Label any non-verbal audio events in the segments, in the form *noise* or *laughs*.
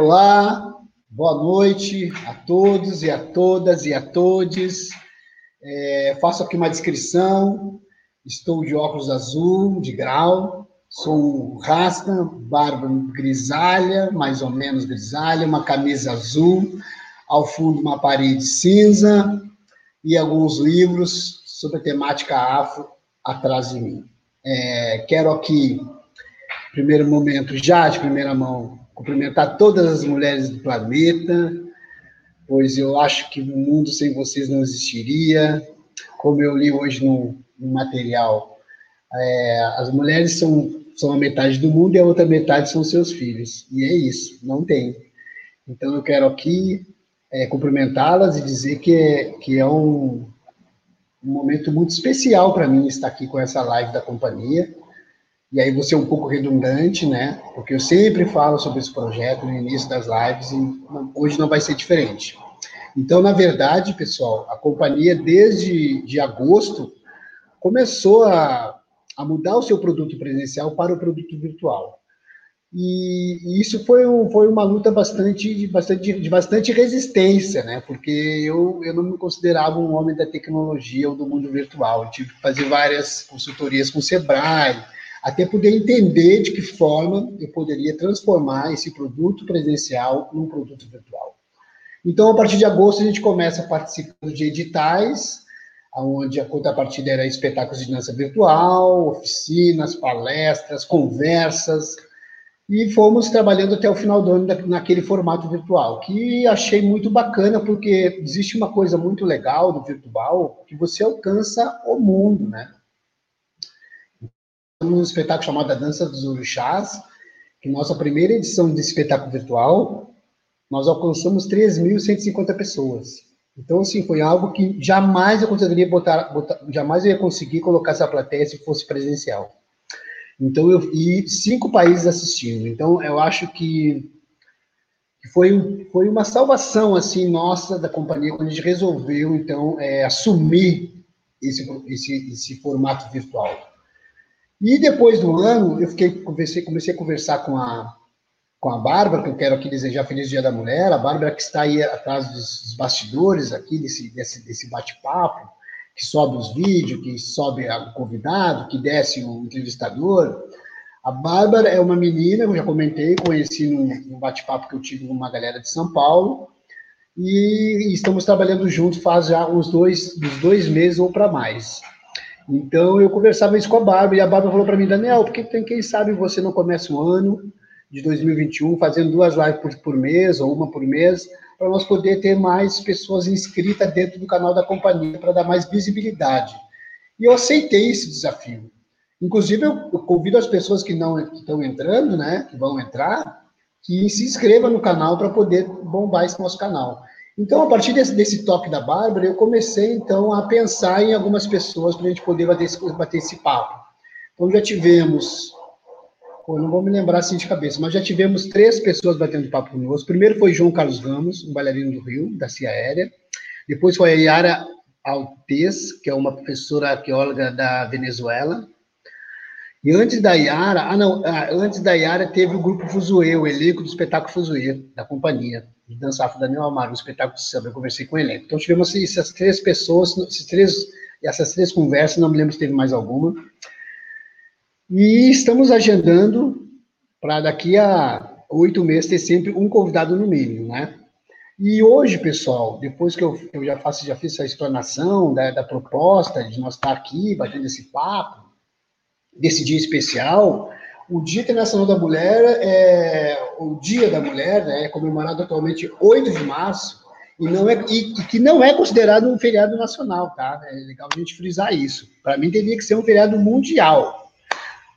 Olá, boa noite a todos e a todas e a todes. É, faço aqui uma descrição. Estou de óculos azul, de grau. Sou um rasta, barba grisalha, mais ou menos grisalha, uma camisa azul, ao fundo uma parede cinza e alguns livros sobre a temática afro atrás de mim. É, quero aqui, primeiro momento, já de primeira mão, cumprimentar todas as mulheres do planeta, pois eu acho que o mundo sem vocês não existiria. Como eu li hoje no, no material, é, as mulheres são, são a metade do mundo e a outra metade são seus filhos. E é isso, não tem. Então eu quero aqui é, cumprimentá-las e dizer que é, que é um, um momento muito especial para mim estar aqui com essa live da companhia e aí você é um pouco redundante, né? Porque eu sempre falo sobre esse projeto no início das lives e hoje não vai ser diferente. Então, na verdade, pessoal, a companhia desde de agosto começou a, a mudar o seu produto presencial para o produto virtual. E, e isso foi, um, foi uma luta bastante, de, bastante, de bastante resistência, né? Porque eu, eu não me considerava um homem da tecnologia ou do mundo virtual. Eu tive que fazer várias consultorias com o Sebrae, até poder entender de que forma eu poderia transformar esse produto presencial num produto virtual. Então, a partir de agosto, a gente começa participando de editais, onde a contrapartida era espetáculos de dança virtual, oficinas, palestras, conversas, e fomos trabalhando até o final do ano naquele formato virtual, que achei muito bacana, porque existe uma coisa muito legal do virtual, que você alcança o mundo, né? Um espetáculo chamado A Dança dos Orixás, que nossa primeira edição desse espetáculo virtual, nós alcançamos 3.150 pessoas. Então, assim, foi algo que jamais eu conseguiria botar, botar, jamais eu ia conseguir colocar essa plateia se fosse presencial. Então, eu, e cinco países assistindo. Então, eu acho que foi, foi uma salvação, assim, nossa, da companhia, quando a gente resolveu, então, é, assumir esse, esse, esse formato virtual. E depois do ano, eu fiquei, comecei, comecei a conversar com a, com a Bárbara, que eu quero aqui desejar Feliz Dia da Mulher, a Bárbara que está aí atrás dos bastidores aqui desse, desse, desse bate-papo, que sobe os vídeos, que sobe o convidado, que desce o entrevistador. A Bárbara é uma menina, eu já comentei, conheci num, num bate-papo que eu tive com uma galera de São Paulo, e estamos trabalhando juntos faz já uns dois, uns dois meses ou para mais. Então eu conversava isso com a Bárbara, e a Bárbara falou para mim, Daniel, porque tem quem sabe você não começa o ano de 2021 fazendo duas lives por, por mês, ou uma por mês, para nós poder ter mais pessoas inscritas dentro do canal da companhia, para dar mais visibilidade. E eu aceitei esse desafio. Inclusive, eu, eu convido as pessoas que não estão entrando, né, que vão entrar, que se inscrevam no canal para poder bombar esse nosso canal. Então, a partir desse, desse toque da Bárbara, eu comecei, então, a pensar em algumas pessoas para a gente poder bater esse, bater esse papo. Então, já tivemos, pô, não vou me lembrar assim de cabeça, mas já tivemos três pessoas batendo papo conosco. Primeiro foi João Carlos Gamos, um bailarino do Rio, da Cia Aérea. Depois foi a Yara Altes, que é uma professora arqueóloga da Venezuela. E antes da Yara, ah não, ah, antes da Yara teve o grupo Fuzue, o elenco do espetáculo Fuzue, da companhia de dança afro Daniel Amaro, um espetáculo de samba, eu conversei com ele. Então tivemos essas três pessoas, esses três, essas três conversas, não me lembro se teve mais alguma. E estamos agendando para daqui a oito meses ter sempre um convidado no mínimo, né? E hoje, pessoal, depois que eu, eu já faço, já fiz essa explanação da, da proposta de nós estar aqui, batendo esse papo, desse dia especial, o Dia Internacional da Mulher, é, o Dia da Mulher, né, é comemorado atualmente 8 de março, e, não é, e, e, que não é considerado um feriado nacional, tá? É legal a gente frisar isso. Para mim, teria que ser um feriado mundial.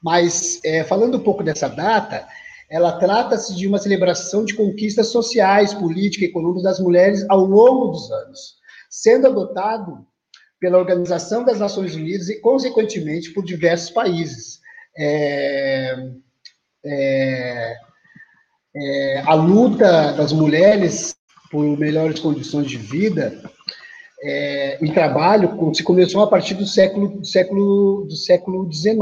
Mas, é, falando um pouco dessa data, ela trata-se de uma celebração de conquistas sociais, políticas e econômicas das mulheres ao longo dos anos, sendo adotado pela Organização das Nações Unidas e, consequentemente, por diversos países é, é, é, a luta das mulheres por melhores condições de vida é, e trabalho se começou a partir do século do século do século XIX,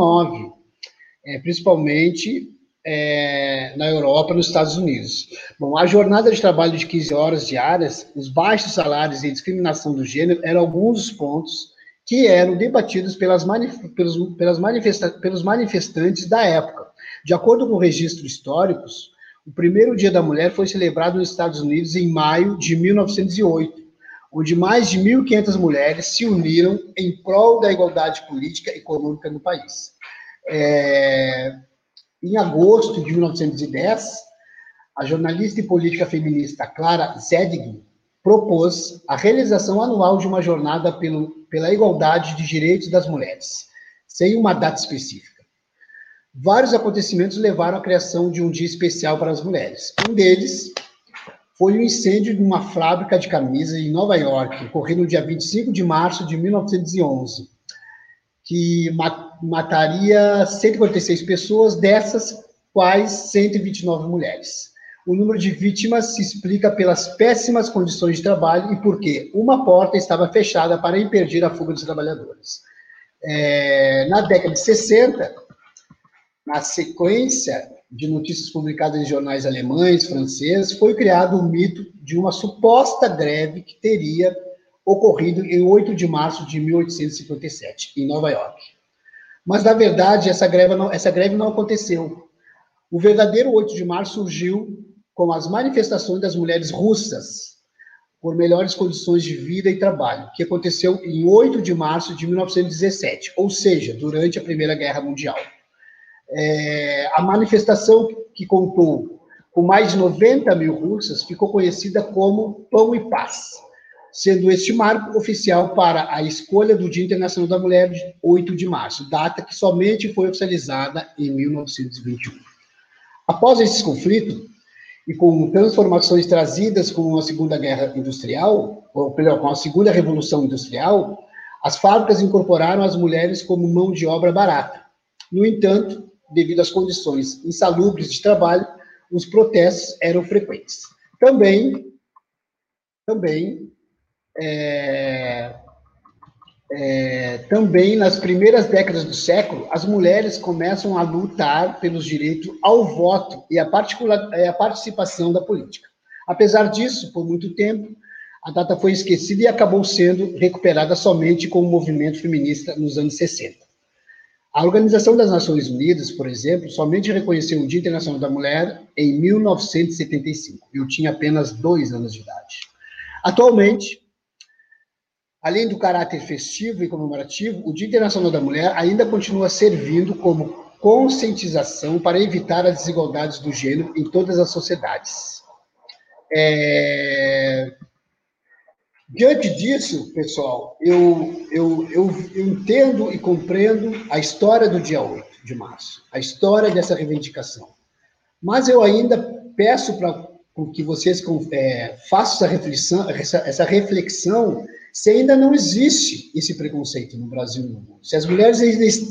é, principalmente é, na Europa, nos Estados Unidos. Bom, a jornada de trabalho de 15 horas diárias, os baixos salários e a discriminação do gênero eram alguns dos pontos que eram debatidos pelas pelos, pelas manifesta pelos manifestantes da época. De acordo com registros históricos, o primeiro Dia da Mulher foi celebrado nos Estados Unidos em maio de 1908, onde mais de 1.500 mulheres se uniram em prol da igualdade política e econômica no país. É, em agosto de 1910, a jornalista e política feminista Clara Zeding propôs a realização anual de uma jornada pelo, pela igualdade de direitos das mulheres, sem uma data específica. Vários acontecimentos levaram à criação de um dia especial para as mulheres. Um deles foi o incêndio de uma fábrica de camisas em Nova York, ocorrido no dia 25 de março de 1911 que mataria 146 pessoas, dessas quais 129 mulheres. O número de vítimas se explica pelas péssimas condições de trabalho e porque uma porta estava fechada para impedir a fuga dos trabalhadores. É, na década de 60, na sequência de notícias publicadas em jornais alemães, franceses, foi criado o mito de uma suposta greve que teria ocorrido em 8 de março de 1857, em Nova York. Mas, na verdade, essa greve não, essa greve não aconteceu. O verdadeiro 8 de março surgiu com as manifestações das mulheres russas por melhores condições de vida e trabalho, que aconteceu em 8 de março de 1917, ou seja, durante a Primeira Guerra Mundial. É, a manifestação que contou com mais de 90 mil russas ficou conhecida como Pão e Paz sendo este marco oficial para a escolha do Dia Internacional da Mulher, de 8 de março, data que somente foi oficializada em 1921. Após esse conflito, e com transformações trazidas com a Segunda Guerra Industrial, ou melhor, com a Segunda Revolução Industrial, as fábricas incorporaram as mulheres como mão de obra barata. No entanto, devido às condições insalubres de trabalho, os protestos eram frequentes. Também, também é, é, também nas primeiras décadas do século, as mulheres começam a lutar pelos direitos ao voto e particular, a participação da política. Apesar disso, por muito tempo, a data foi esquecida e acabou sendo recuperada somente com o movimento feminista nos anos 60. A Organização das Nações Unidas, por exemplo, somente reconheceu o Dia Internacional da Mulher em 1975. Eu tinha apenas dois anos de idade. Atualmente, Além do caráter festivo e comemorativo, o Dia Internacional da Mulher ainda continua servindo como conscientização para evitar as desigualdades do gênero em todas as sociedades. É... Diante disso, pessoal, eu, eu, eu, entendo e compreendo a história do dia 8 de março, a história dessa reivindicação. Mas eu ainda peço para que vocês é, façam essa reflexão, essa, essa reflexão se ainda não existe esse preconceito no Brasil e no mundo. Se as mulheres,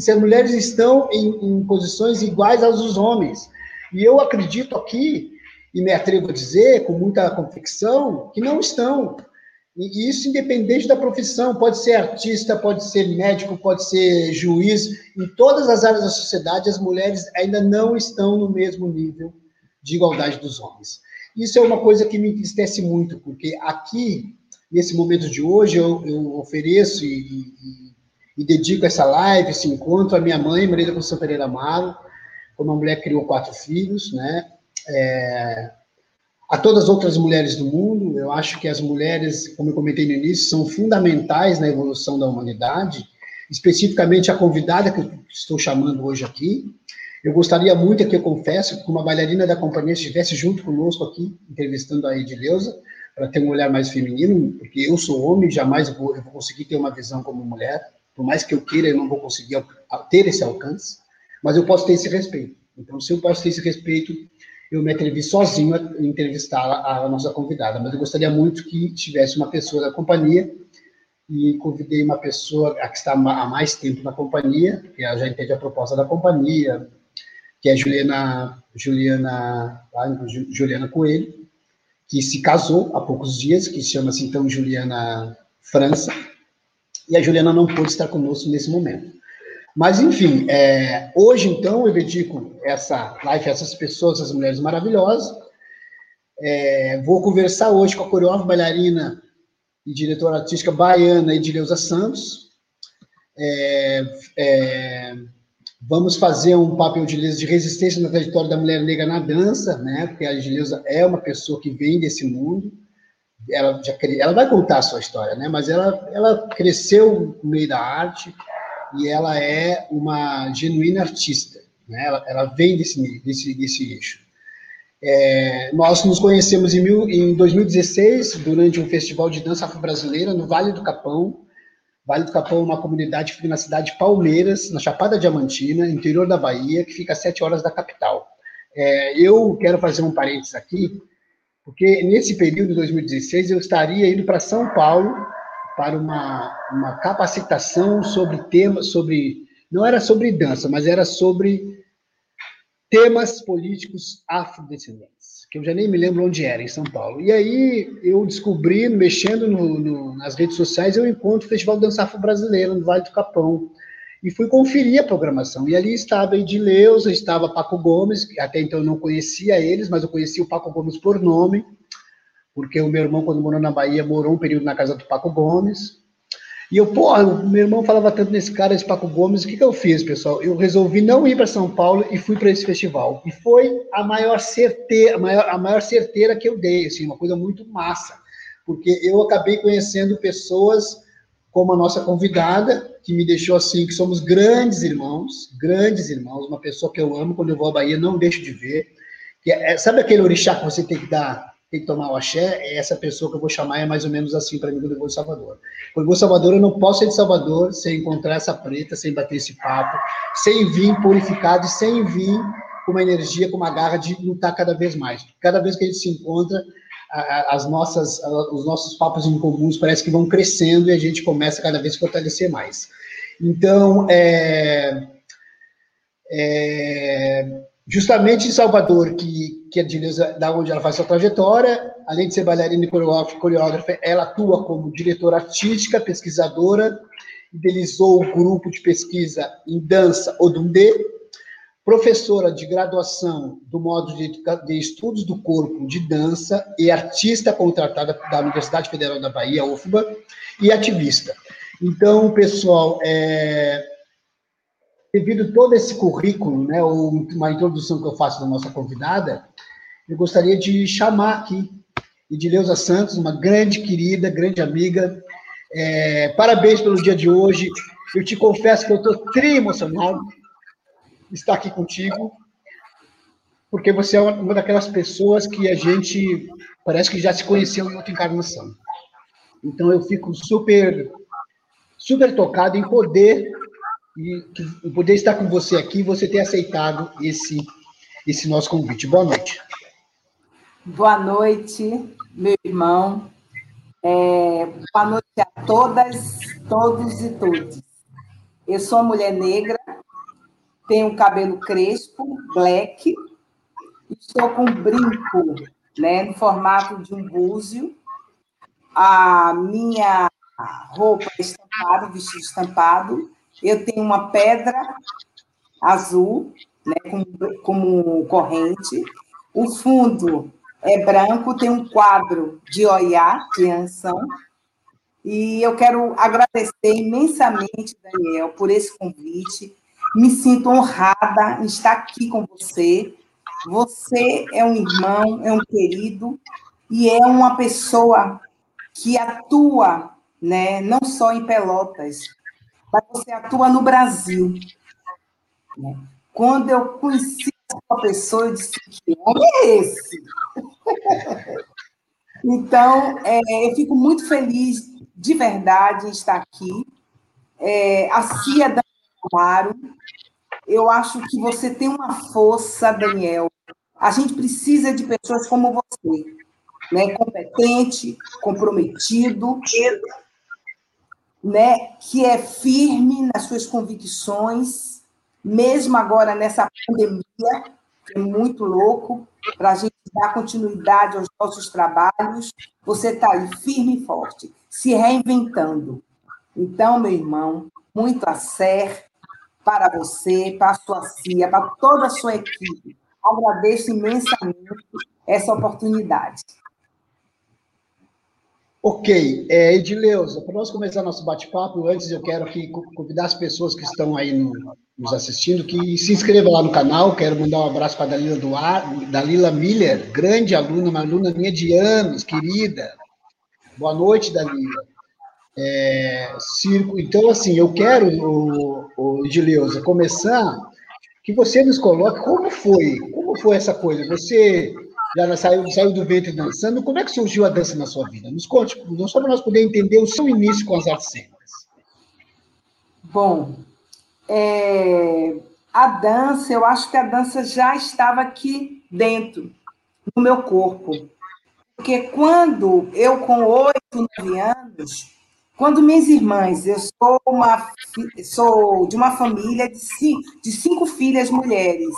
se as mulheres estão em, em posições iguais às dos homens. E eu acredito aqui, e me atrevo a dizer com muita convicção, que não estão. E isso independente da profissão, pode ser artista, pode ser médico, pode ser juiz, em todas as áreas da sociedade, as mulheres ainda não estão no mesmo nível de igualdade dos homens. Isso é uma coisa que me entristece muito, porque aqui nesse momento de hoje, eu, eu ofereço e, e, e, dedico essa live, esse encontro à minha mãe, Maria da Pereira Amaro, uma mulher que criou quatro filhos, né? É, a todas as outras mulheres do mundo, eu acho que as mulheres, como eu comentei no início, são fundamentais na evolução da humanidade, especificamente a convidada que eu estou chamando hoje aqui. Eu gostaria muito aqui, eu confesso, que uma bailarina da companhia estivesse junto conosco aqui, entrevistando a Edileuza, para ter um olhar mais feminino, porque eu sou homem, jamais vou, eu vou, conseguir ter uma visão como mulher, por mais que eu queira, eu não vou conseguir ter esse alcance, mas eu posso ter esse respeito. Então, se eu posso ter esse respeito, eu me atrevi sozinho a entrevistar a, a nossa convidada, mas eu gostaria muito que tivesse uma pessoa da companhia, e convidei uma pessoa que está há mais tempo na companhia, que já entende a proposta da companhia, que é Juliana, Juliana? Juliana Coelho, que se casou há poucos dias, que chama-se então Juliana França, e a Juliana não pôde estar conosco nesse momento. Mas, enfim, é, hoje, então, eu dedico essa live a essas pessoas, essas mulheres maravilhosas. É, vou conversar hoje com a coreógrafa, bailarina e diretora artística baiana Edileuza Santos. É, é, vamos fazer um papel de de resistência na trajetória da mulher negra na dança, né? Porque a Edileuza é uma pessoa que vem desse mundo. Ela, já, ela vai contar a sua história, né? Mas ela, ela cresceu no meio da arte, e ela é uma genuína artista, né? ela, ela vem desse, desse, desse eixo. É, nós nos conhecemos em, mil, em 2016, durante um festival de dança afro-brasileira no Vale do Capão. Vale do Capão é uma comunidade que fica na cidade de Palmeiras, na Chapada Diamantina, interior da Bahia, que fica a sete horas da capital. É, eu quero fazer um parênteses aqui, porque nesse período de 2016 eu estaria indo para São Paulo para uma, uma capacitação sobre temas, sobre. Não era sobre dança, mas era sobre temas políticos afrodescendentes, que eu já nem me lembro onde era, em São Paulo. E aí eu descobri, mexendo no, no, nas redes sociais, eu encontro o Festival Dança Afro-Brasileiro, no Vale do Capão. E fui conferir a programação. E ali estava Edileuza, estava Paco Gomes, até então eu não conhecia eles, mas eu conhecia o Paco Gomes por nome porque o meu irmão, quando morou na Bahia, morou um período na casa do Paco Gomes. E eu, porra, meu irmão falava tanto nesse cara, esse Paco Gomes, o que, que eu fiz, pessoal? Eu resolvi não ir para São Paulo e fui para esse festival. E foi a maior certeira, a maior, a maior certeira que eu dei, assim, uma coisa muito massa. Porque eu acabei conhecendo pessoas como a nossa convidada, que me deixou assim, que somos grandes irmãos, grandes irmãos, uma pessoa que eu amo, quando eu vou à Bahia, não deixo de ver. Que é, sabe aquele orixá que você tem que dar tem que tomar o axé, é essa pessoa que eu vou chamar é mais ou menos assim para mim quando eu vou Salvador. Quando eu vou Salvador, eu não posso ir de Salvador sem encontrar essa preta, sem bater esse papo, sem vir purificado e sem vir com uma energia, com uma garra de lutar cada vez mais. Cada vez que a gente se encontra, as nossas, os nossos papos em comuns parece que vão crescendo e a gente começa cada vez a fortalecer mais. Então, é, é, justamente em Salvador, que, que a Dileuza, da onde ela faz sua trajetória, além de ser bailarina e coreógrafa, ela atua como diretora artística, pesquisadora, idealizou o grupo de pesquisa em dança Odundê, professora de graduação do modo de, de estudos do corpo de dança e artista contratada da Universidade Federal da Bahia, UFBA, e ativista. Então, pessoal, é, devido todo esse currículo, né, uma introdução que eu faço da nossa convidada, eu gostaria de chamar aqui Edileuza Santos, uma grande querida, grande amiga. É, parabéns pelo dia de hoje. Eu te confesso que eu estou tri emocionado de estar aqui contigo, porque você é uma daquelas pessoas que a gente parece que já se conheceu em outra encarnação. Então eu fico super, super tocado em poder e poder estar com você aqui, você ter aceitado esse, esse nosso convite. Boa noite. Boa noite, meu irmão. É, boa noite a todas, todos e todas. Eu sou mulher negra, tenho cabelo crespo, black, estou com um brinco, né, no formato de um búzio. A minha roupa é estampada, vestido estampado, eu tenho uma pedra azul, né, como, como corrente. O fundo é branco, tem um quadro de Oiá, de Anção. E eu quero agradecer imensamente, Daniel, por esse convite. Me sinto honrada em estar aqui com você. Você é um irmão, é um querido e é uma pessoa que atua, né, não só em Pelotas, mas você atua no Brasil. Né? Quando eu conheci essa pessoa, eu disse: que homem é esse? *laughs* então, é, eu fico muito feliz, de verdade, em estar aqui. É, a Cia da Amaro, eu acho que você tem uma força, Daniel. A gente precisa de pessoas como você, né? competente, comprometido, né, que é firme nas suas convicções, mesmo agora nessa pandemia, que é muito louco, para a gente dar continuidade aos nossos trabalhos, você está aí firme e forte, se reinventando. Então, meu irmão, muito a ser, para você, para a sua CIA, para toda a sua equipe. Agradeço imensamente essa oportunidade. Ok, é, Edileuza, para nós começar nosso bate-papo, antes eu quero aqui convidar as pessoas que estão aí no, nos assistindo que se inscrevam lá no canal. Quero mandar um abraço para a Dalila, Duar, Dalila Miller, grande aluna, uma aluna minha de anos, querida. Boa noite, Dalila. É, circo. Então, assim, eu quero, o, o Edileuza, começar que você nos coloque como foi, como foi essa coisa. Você já saiu, saiu do ventre dançando. Como é que surgiu a dança na sua vida? Nos conte, só para nós poder entender o seu início com as artes cênicas. Bom, é, a dança, eu acho que a dança já estava aqui dentro, no meu corpo. Porque quando eu, com oito, nove anos, quando minhas irmãs, eu sou, uma, sou de uma família de cinco, de cinco filhas mulheres.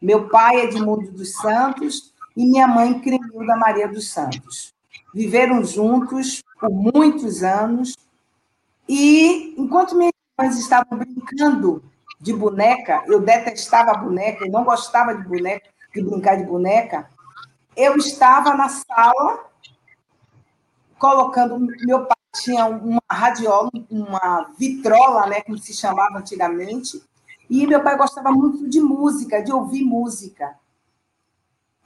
Meu pai é de Mundo dos Santos e minha mãe, Cremilda Maria dos Santos. Viveram juntos por muitos anos e, enquanto minhas irmãs estavam brincando de boneca, eu detestava boneca, eu não gostava de boneca, de brincar de boneca, eu estava na sala colocando, meu pai tinha uma radiola, uma vitrola, né, como se chamava antigamente, e meu pai gostava muito de música, de ouvir música.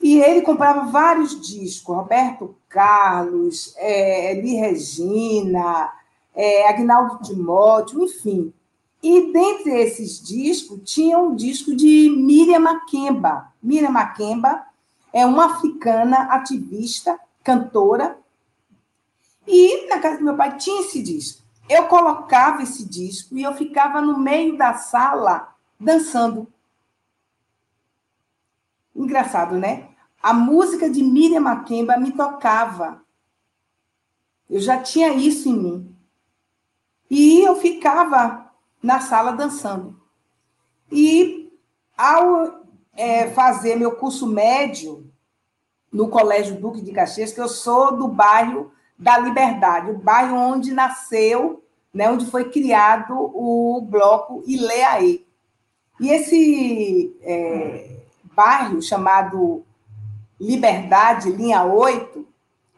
E ele comprava vários discos, Roberto Carlos, é, Eli Regina, é, Agnaldo Timóteo, enfim. E dentre esses discos, tinha um disco de Miriam Makemba. Miriam Makemba é uma africana ativista, cantora, e na casa do meu pai tinha esse disco. Eu colocava esse disco e eu ficava no meio da sala dançando. Engraçado, né? A música de Miriam Makemba me tocava. Eu já tinha isso em mim. E eu ficava na sala dançando. E ao é, fazer meu curso médio no Colégio Duque de Caxias, que eu sou do bairro da Liberdade, o bairro onde nasceu, né, onde foi criado o bloco Ileaê. E esse é, bairro chamado Liberdade, linha 8,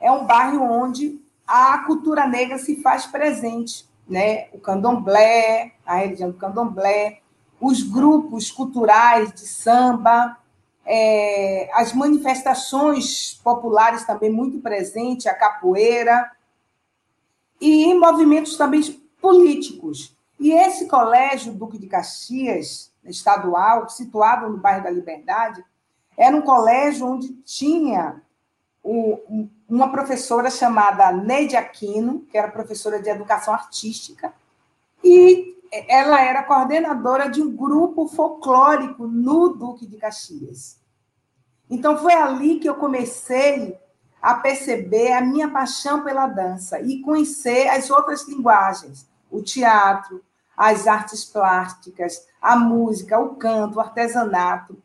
é um bairro onde a cultura negra se faz presente, né? O candomblé, a religião do candomblé, os grupos culturais de samba, é, as manifestações populares também muito presentes, a capoeira, e movimentos também políticos. E esse colégio Duque de Caxias, estadual, situado no bairro da Liberdade, era um colégio onde tinha uma professora chamada Neide Aquino, que era professora de educação artística, e ela era coordenadora de um grupo folclórico no Duque de Caxias. Então foi ali que eu comecei a perceber a minha paixão pela dança e conhecer as outras linguagens, o teatro, as artes plásticas, a música, o canto, o artesanato.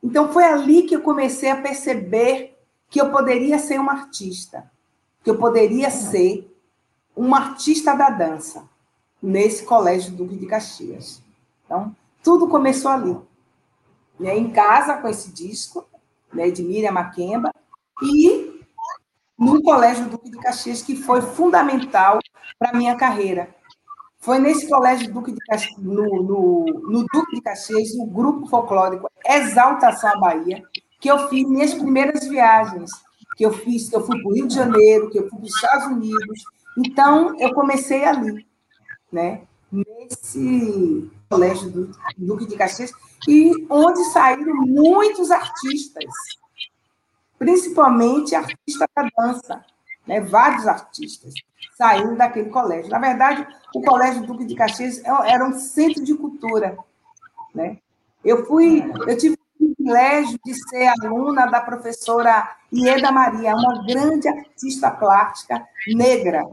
Então, foi ali que eu comecei a perceber que eu poderia ser uma artista, que eu poderia ser uma artista da dança, nesse colégio Duque de Caxias. Então, tudo começou ali. Né? Em casa, com esse disco, né, de Miriam Makemba, e no colégio Duque de Caxias, que foi fundamental para minha carreira. Foi nesse colégio Duque de Caxias, no, no, no Duque de Caxias, o grupo folclórico Exaltação à Bahia, que eu fiz minhas primeiras viagens, que eu fiz, que eu fui para o Rio de Janeiro, que eu fui para os Estados Unidos. Então, eu comecei ali, né? Nesse colégio do Duque de Caxias, e onde saíram muitos artistas, principalmente artistas da dança, né? vários artistas saindo daquele colégio. Na verdade, o Colégio Duque de Caxias é era um centro de cultura. Né? Eu fui, eu tive o privilégio de ser aluna da professora Ieda Maria, uma grande artista plástica negra,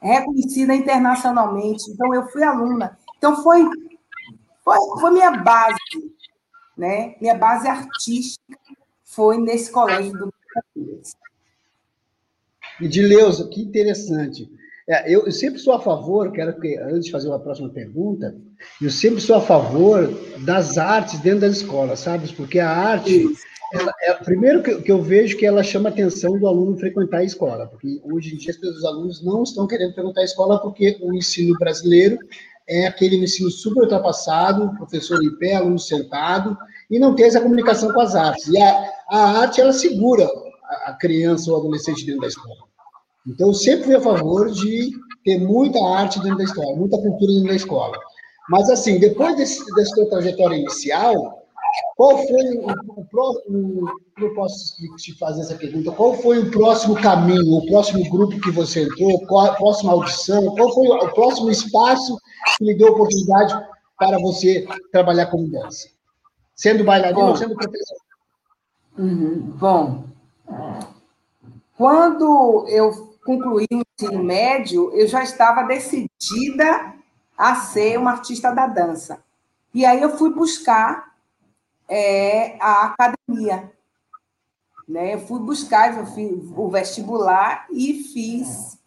reconhecida internacionalmente. Então, eu fui aluna. Então, foi, foi, foi minha base, né? Minha base artística foi nesse colégio do Caxias. Edileuza, que interessante. É, eu, sempre sou a favor, quero que, antes de fazer uma próxima pergunta, eu sempre sou a favor das artes dentro das escolas, sabe? Porque a arte, ela, é, primeiro que, que, eu vejo que ela chama a atenção do aluno frequentar a escola, porque hoje em dia os alunos não estão querendo frequentar a escola porque o ensino brasileiro é aquele ensino super ultrapassado, professor em pé, aluno sentado, e não tem essa comunicação com as artes. E a, a arte, ela segura a criança ou adolescente dentro da escola. Então, eu sempre fui a favor de ter muita arte dentro da escola, muita cultura dentro da escola. Mas, assim, depois desse, dessa trajetória inicial, qual foi o, próximo. Eu posso te fazer essa pergunta? Qual foi o próximo caminho, o próximo grupo que você entrou, qual a próxima audição? Qual foi o próximo espaço que lhe deu oportunidade para você trabalhar como dança? Sendo bailarina ou sendo professor? Uhum. Bom, quando eu concluí o ensino médio, eu já estava decidida a ser uma artista da dança. E aí eu fui buscar é, a academia. Né? Eu fui buscar eu fiz o vestibular e fiz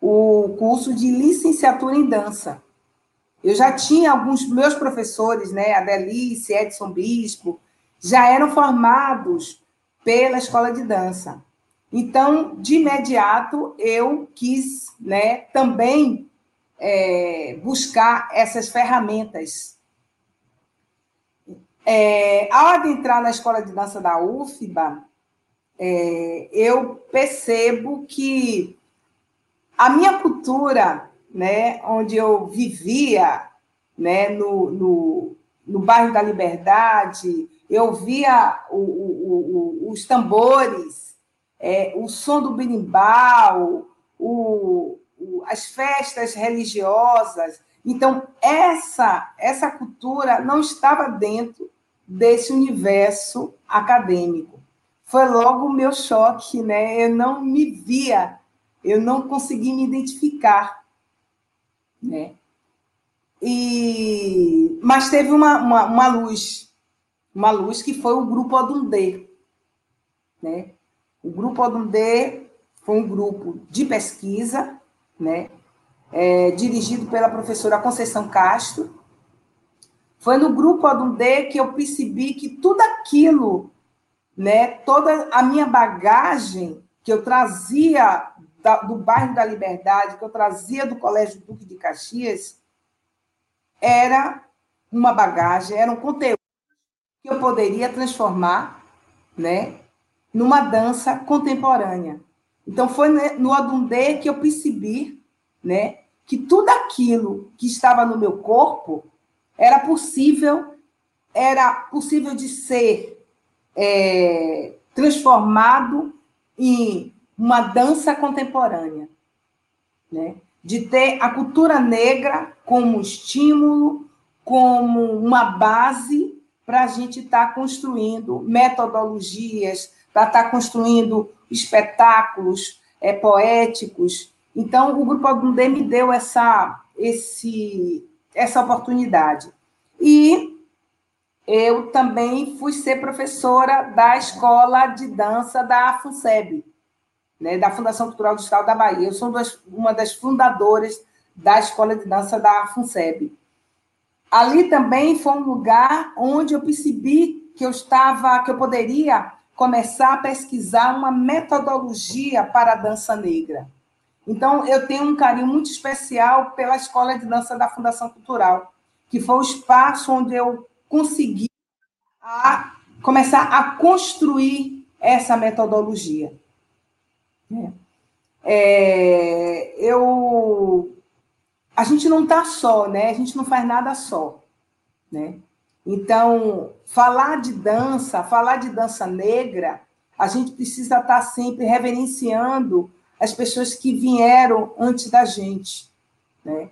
o curso de licenciatura em dança. Eu já tinha alguns meus professores, né, Adelice, Edson Bispo, já eram formados pela escola de dança. Então, de imediato, eu quis né, também é, buscar essas ferramentas. É, ao adentrar na escola de dança da UFBA, é, eu percebo que a minha cultura, né, onde eu vivia, né, no, no, no bairro da Liberdade, eu via o, o, o, os tambores, é, o som do berimbau, as festas religiosas. Então, essa, essa cultura não estava dentro desse universo acadêmico. Foi logo o meu choque, né? Eu não me via, eu não consegui me identificar, né? E, mas teve uma, uma, uma luz, uma luz que foi o grupo Odundê. Né? O grupo Odundê foi um grupo de pesquisa, né? É, dirigido pela professora Conceição Castro. Foi no grupo Odundê que eu percebi que tudo aquilo, né, toda a minha bagagem que eu trazia da, do bairro da Liberdade, que eu trazia do Colégio Duque de Caxias, era uma bagagem, era um conteúdo que eu poderia transformar, né, numa dança contemporânea. Então foi no Adundê que eu percebi, né, que tudo aquilo que estava no meu corpo era possível, era possível de ser é, transformado em uma dança contemporânea, né? De ter a cultura negra como estímulo, como uma base para a gente estar tá construindo metodologias, para estar tá construindo espetáculos é, poéticos. Então, o Grupo Agundê me deu essa, esse, essa oportunidade. E eu também fui ser professora da Escola de Dança da FUNSEB, né, da Fundação Cultural do Estado da Bahia. Eu sou uma das fundadoras da Escola de Dança da FUNSEB ali também foi um lugar onde eu percebi que eu estava, que eu poderia começar a pesquisar uma metodologia para a dança negra. Então, eu tenho um carinho muito especial pela Escola de Dança da Fundação Cultural, que foi o espaço onde eu consegui a começar a construir essa metodologia. É, eu a gente não está só, né? A gente não faz nada só, né? Então, falar de dança, falar de dança negra, a gente precisa estar tá sempre reverenciando as pessoas que vieram antes da gente, né?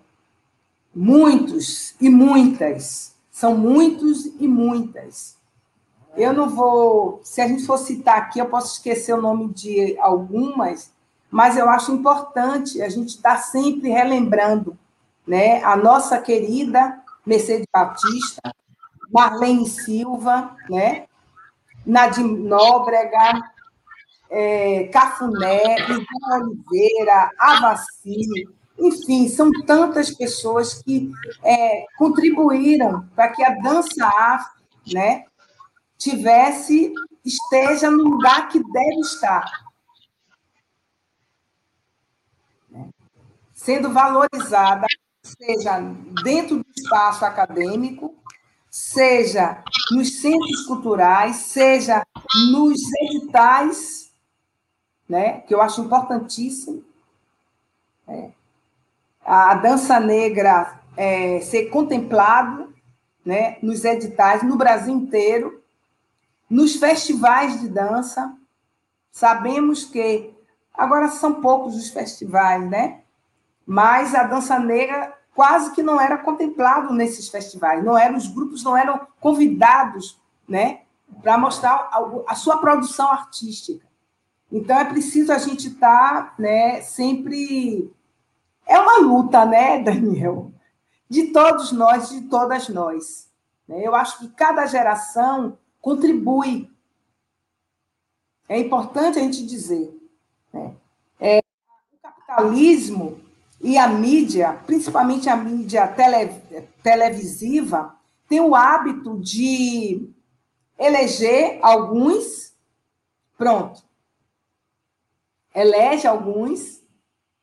Muitos e muitas, são muitos e muitas. Eu não vou, se a gente for citar aqui, eu posso esquecer o nome de algumas, mas eu acho importante a gente estar tá sempre relembrando né? A nossa querida Mercedes Batista, Marlene Silva, né? Nadim Nóbrega, é, Cafuné, Ivan Oliveira, Avaci, enfim, são tantas pessoas que é, contribuíram para que a dança afro, né, tivesse, esteja no lugar que deve estar. Sendo valorizada, seja dentro do espaço acadêmico, seja nos centros culturais, seja nos editais, né, que eu acho importantíssimo. É, a dança negra é, ser contemplado né, nos editais no Brasil inteiro, nos festivais de dança. Sabemos que agora são poucos os festivais, né? Mas a dança negra quase que não era contemplado nesses festivais, não eram os grupos não eram convidados, né, para mostrar a, a, sua produção artística. Então é preciso a gente estar, tá, né, sempre é uma luta, né, *laughs* Daniel, de todos nós, de todas nós. Né? Eu acho que cada geração contribui. É importante a gente dizer. Né? É, o capitalismo e a mídia, principalmente a mídia tele, televisiva, tem o hábito de eleger alguns, pronto. Elege alguns,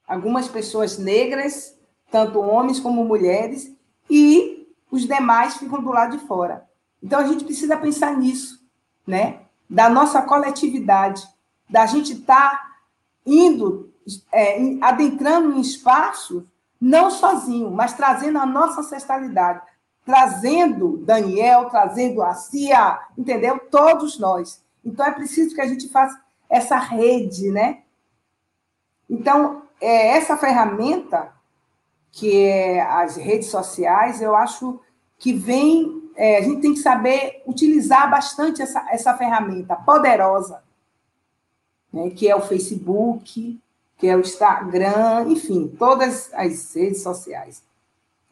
algumas pessoas negras, tanto homens como mulheres, e os demais ficam do lado de fora. Então a gente precisa pensar nisso, né? Da nossa coletividade, da gente estar tá indo é, adentrando em espaços, não sozinho, mas trazendo a nossa ancestralidade, trazendo Daniel, trazendo a Cia, entendeu? Todos nós. Então é preciso que a gente faça essa rede, né? Então, é, essa ferramenta, que é as redes sociais, eu acho que vem. É, a gente tem que saber utilizar bastante essa, essa ferramenta poderosa, né, que é o Facebook, que é o Instagram, enfim, todas as redes sociais.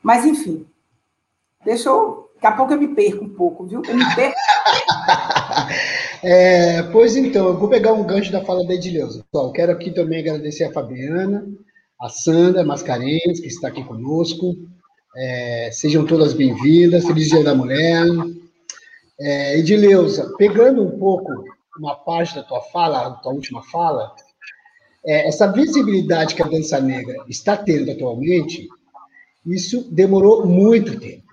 Mas, enfim, deixa eu. Daqui a pouco eu me perco um pouco, viu? Eu me *laughs* perco. é, pois então, eu vou pegar um gancho da fala da Edileuza. Pessoal, quero aqui também agradecer a Fabiana, a Sandra Mascarenhas, que está aqui conosco. É, sejam todas bem-vindas. Feliz Dia da Mulher. É, Edileuza, pegando um pouco uma parte da tua fala, da tua última fala, é, essa visibilidade que a dança negra está tendo atualmente, isso demorou muito tempo,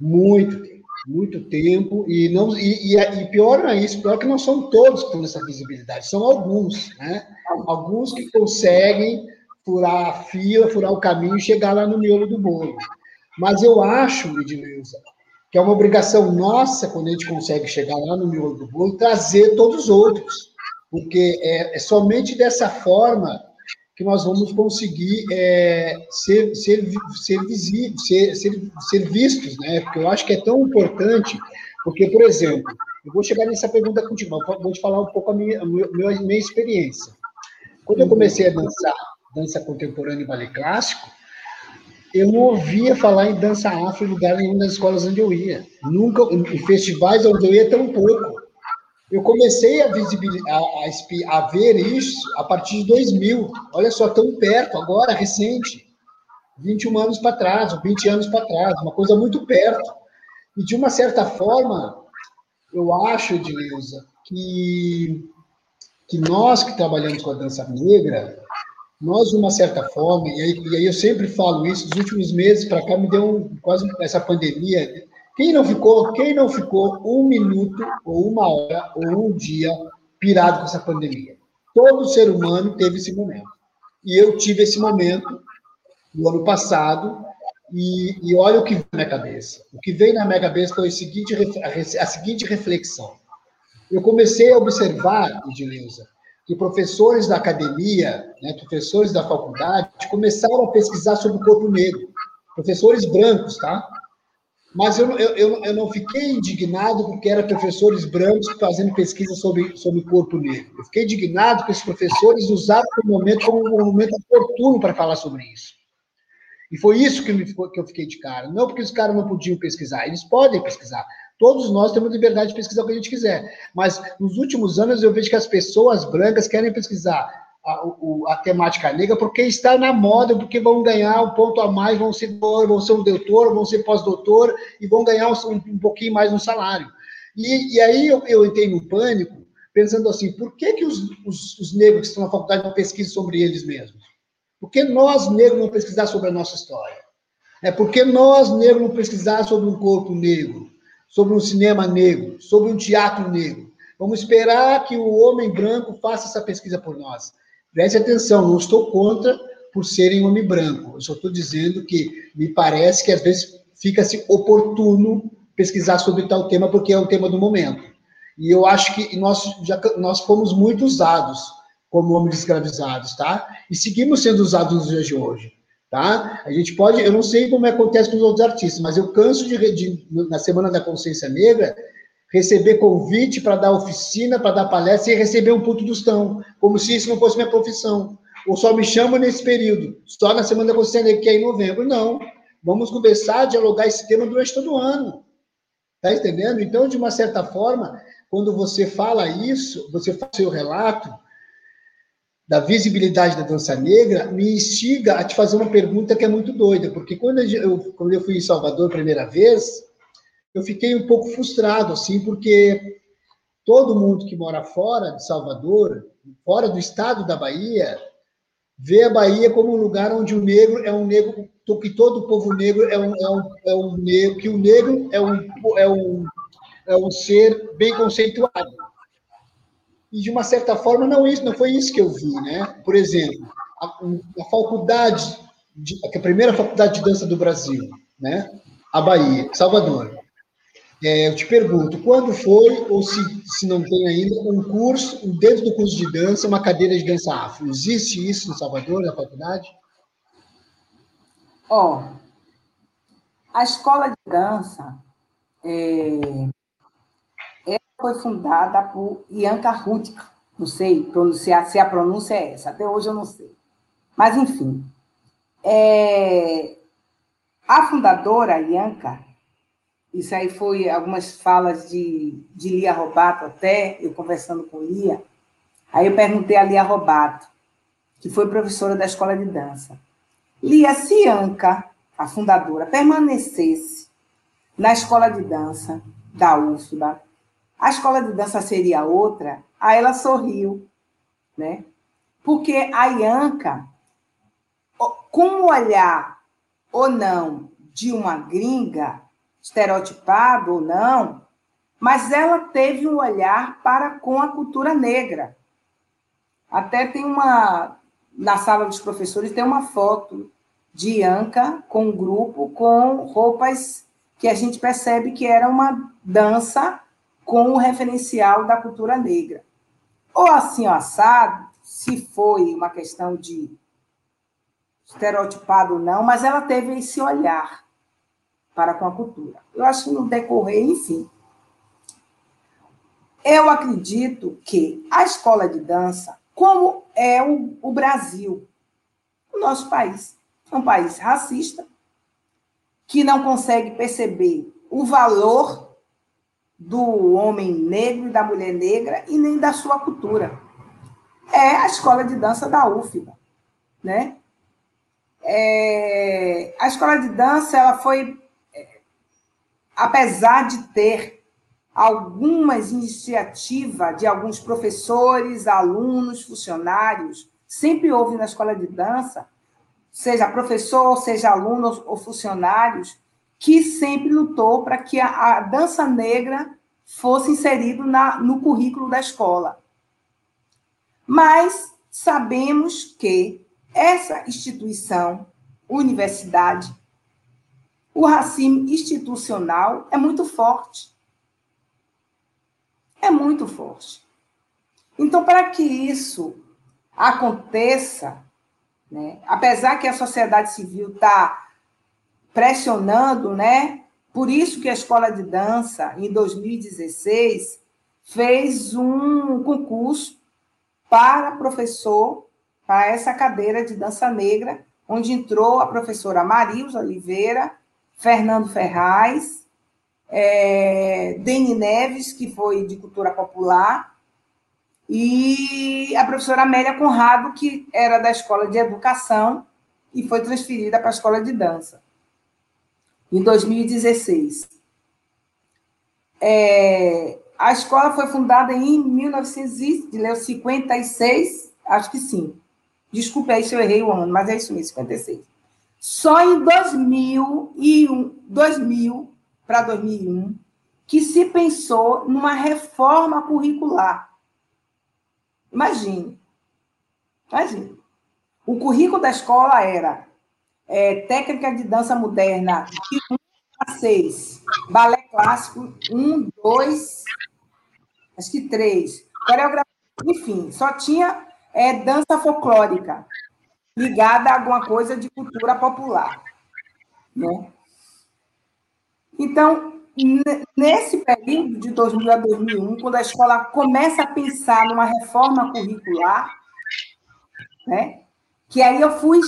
muito tempo, muito tempo, e, não, e, e, e pior não é isso, pior é que não são todos têm essa visibilidade, são alguns, né? Alguns que conseguem furar a fila, furar o caminho e chegar lá no miolo do bolo. Mas eu acho, Edileuza, que é uma obrigação nossa, quando a gente consegue chegar lá no miolo do bolo, trazer todos os outros porque é, é somente dessa forma que nós vamos conseguir é, ser, ser, ser, visíveis, ser, ser, ser vistos, né? Porque eu acho que é tão importante, porque, por exemplo, eu vou chegar nessa pergunta contigo, vou te falar um pouco a minha, a minha, minha experiência. Quando eu comecei a dançar dança contemporânea e balé clássico, eu não ouvia falar em dança afro em lugar nenhum das escolas onde eu ia. Nunca, em festivais onde eu ia, tão pouco. Eu comecei a, a, a, a, ver isso a partir de 2000. Olha só, tão perto, agora, recente. 21 anos para trás, ou 20 anos para trás, uma coisa muito perto. E, de uma certa forma, eu acho, Edileuza, que, que nós que trabalhamos com a dança negra, nós, de uma certa forma, e aí, e aí eu sempre falo isso, nos últimos meses para cá me deu um, quase essa pandemia, quem não ficou, quem não ficou um minuto, ou uma hora, ou um dia pirado com essa pandemia? Todo ser humano teve esse momento. E eu tive esse momento no ano passado, e, e olha o que veio na minha cabeça. O que veio na minha cabeça foi a seguinte, a seguinte reflexão. Eu comecei a observar, Edileuza, que professores da academia, né, professores da faculdade, começaram a pesquisar sobre o corpo negro. Professores brancos, tá? Mas eu, eu, eu, eu não fiquei indignado porque eram professores brancos fazendo pesquisa sobre, sobre corpo negro. Eu fiquei indignado que os professores usaram o momento como um momento oportuno para falar sobre isso. E foi isso que, me, que eu fiquei de cara. Não porque os caras não podiam pesquisar, eles podem pesquisar. Todos nós temos liberdade de pesquisar o que a gente quiser. Mas nos últimos anos eu vejo que as pessoas brancas querem pesquisar a, a, temática negra porque está na moda, porque vão ganhar um ponto a mais, vão ser, vão ser um doutor, vão ser pós-doutor e vão ganhar um, um, pouquinho mais no salário. E, e aí eu, eu, entrei no pânico, pensando assim, por que, que os, os, os, negros que estão na faculdade não pesquisam sobre eles mesmos? Por que nós, negros, não pesquisar sobre a nossa história? É porque nós, negros, não pesquisar sobre um corpo negro, sobre um cinema negro, sobre um teatro negro. Vamos esperar que o homem branco faça essa pesquisa por nós. Preste atenção, não estou contra por serem homem branco. Eu só estou dizendo que me parece que às vezes fica-se oportuno pesquisar sobre tal tema porque é um tema do momento. E eu acho que nós já nós fomos muito usados como homens escravizados, tá? E seguimos sendo usados nos dias de hoje, tá? A gente pode, eu não sei como acontece com os outros artistas, mas eu canso de, de na Semana da Consciência Negra receber convite para dar oficina, para dar palestra e receber um puto tostão, como se isso não fosse minha profissão. Ou só me chamam nesse período, só na Semana da Consciência, que é em novembro. Não. Vamos conversar, dialogar esse tema durante todo o ano. Tá entendendo? Então, de uma certa forma, quando você fala isso, você faz seu relato da visibilidade da dança negra, me instiga a te fazer uma pergunta que é muito doida, porque quando eu, quando eu fui em Salvador a primeira vez, eu fiquei um pouco frustrado, assim, porque todo mundo que mora fora de Salvador, fora do estado da Bahia, vê a Bahia como um lugar onde o negro é um negro, que todo o povo negro é um, é um, é um negro, que o negro é um, é, um, é um ser bem conceituado. E, de uma certa forma, não, isso, não foi isso que eu vi, né? Por exemplo, a, a faculdade, de, a primeira faculdade de dança do Brasil, né? A Bahia, Salvador. É, eu te pergunto, quando foi, ou se, se não tem ainda, um curso, dentro do curso de dança, uma cadeira de dança afro? Existe isso em Salvador, na faculdade? Ó, oh, a escola de dança é, ela foi fundada por Ianca Rutka, não sei pronunciar se a pronúncia é essa, até hoje eu não sei. Mas, enfim, é, a fundadora, Ianca, isso aí foi algumas falas de, de Lia Robato até, eu conversando com Lia. Aí eu perguntei a Lia Robato, que foi professora da escola de dança. Lia, se Anca, a fundadora, permanecesse na escola de dança da UFBA, a escola de dança seria outra? Aí ela sorriu, né? Porque a Ianca, com o olhar ou não de uma gringa, estereotipado ou não, mas ela teve um olhar para com a cultura negra. Até tem uma, na sala dos professores, tem uma foto de Anca com um grupo com roupas que a gente percebe que era uma dança com o referencial da cultura negra. Ou assim, ó, assado, se foi uma questão de estereotipado ou não, mas ela teve esse olhar para com a cultura. Eu acho que no decorrer, enfim. Eu acredito que a escola de dança, como é o, o Brasil, o nosso país, é um país racista, que não consegue perceber o valor do homem negro e da mulher negra e nem da sua cultura. É a escola de dança da UFBA, né? É, a escola de dança ela foi apesar de ter algumas iniciativas de alguns professores, alunos, funcionários, sempre houve na escola de dança, seja professor, seja aluno ou funcionários, que sempre lutou para que a, a, dança negra fosse inserida no currículo da escola. Mas sabemos que essa instituição, universidade, o racismo institucional é muito forte. É muito forte. Então, para que isso aconteça, né, apesar que a sociedade civil está pressionando, né, por isso que a Escola de Dança, em 2016, fez um concurso para professor, para essa cadeira de dança negra, onde entrou a professora Marilza Oliveira Fernando Ferraz, é, Deni Neves, que foi de cultura popular, e a professora Amélia Conrado, que era da Escola de Educação e foi transferida para a Escola de Dança, em 2016. É, a escola foi fundada em 1956, acho que sim. Desculpe aí se eu errei o ano, mas é isso mesmo, 56. Só em 2001, 2000 para 2001 que se pensou numa reforma curricular. Imagine. Imagine. O currículo da escola era é, técnica de dança moderna de 1 a 6, balé clássico 1, 2, acho que 3, coreografia, enfim, só tinha é, dança folclórica ligada a alguma coisa de cultura popular. Né? Então, nesse período de 2000 a 2001, quando a escola começa a pensar numa reforma curricular, né? que aí eu fui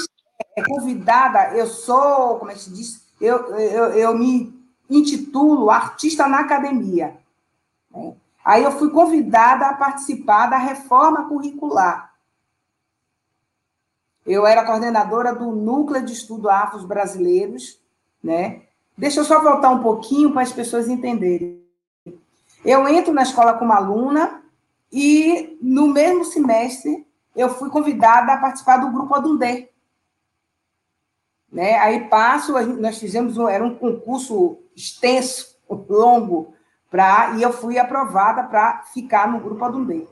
é, convidada, eu sou, como é que se diz, eu, eu, eu me intitulo Artista na Academia. Né? Aí eu fui convidada a participar da reforma curricular. Eu era coordenadora do Núcleo de Estudo Afros Brasileiros, né? Deixa eu só voltar um pouquinho para as pessoas entenderem. Eu entro na escola como aluna e no mesmo semestre eu fui convidada a participar do grupo Adundê. Né? Aí passo, nós fizemos um, era um concurso extenso, *laughs* longo, pra, e eu fui aprovada para ficar no grupo Adundê.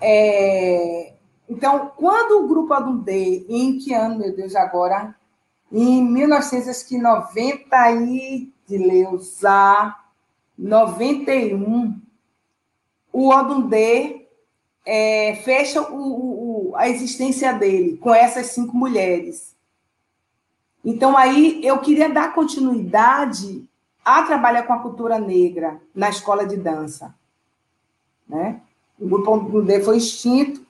É, então, quando o grupo Adundê, em que ano, meu Deus, agora? Em 1990 e de Leusa, 91, o Odundê é, fecha o, o, a existência dele com essas cinco mulheres. Então, aí eu queria dar continuidade a trabalhar com a cultura negra na escola de dança. Né? O grupo Odundê foi extinto,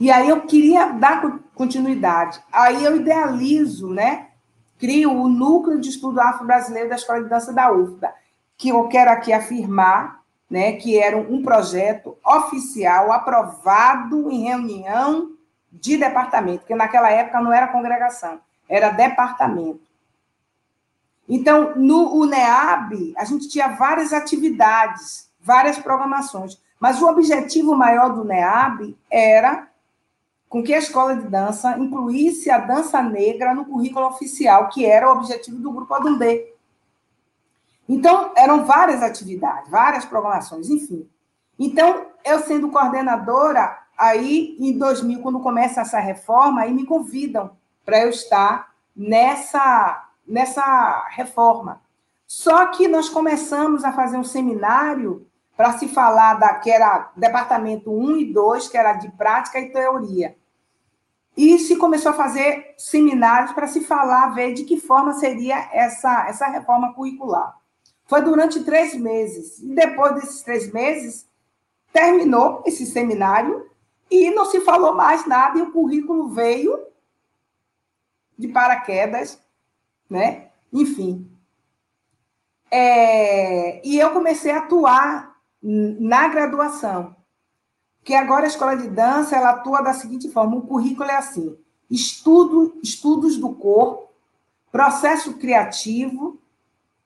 e aí eu queria dar continuidade. Aí eu idealizo, né? crio o Núcleo de Estudo Afro-Brasileiro da Escola de Dança da UFBA, que eu quero aqui afirmar, né, que era um projeto oficial, aprovado em reunião de departamento, porque naquela época não era congregação, era departamento. Então, no UNEAB, a gente tinha várias atividades, várias programações, mas o objetivo maior do UNEAB era com que a escola de dança incluísse a dança negra no currículo oficial, que era o objetivo do grupo Adundê. Então, eram várias atividades, várias programações, enfim. Então, eu sendo coordenadora, aí em 2000, quando começa essa reforma, aí me convidam para eu estar nessa, nessa reforma. Só que nós começamos a fazer um seminário para se falar da que era departamento 1 e 2, que era de prática e teoria. E se começou a fazer seminários para se falar, ver de que forma seria essa, essa reforma curricular. Foi durante três meses. E depois desses três meses, terminou esse seminário e não se falou mais nada, e o currículo veio de paraquedas, né? Enfim. É, e eu comecei a atuar na graduação. Porque agora a escola de dança ela atua da seguinte forma: o currículo é assim: estudo, estudos do corpo, processo criativo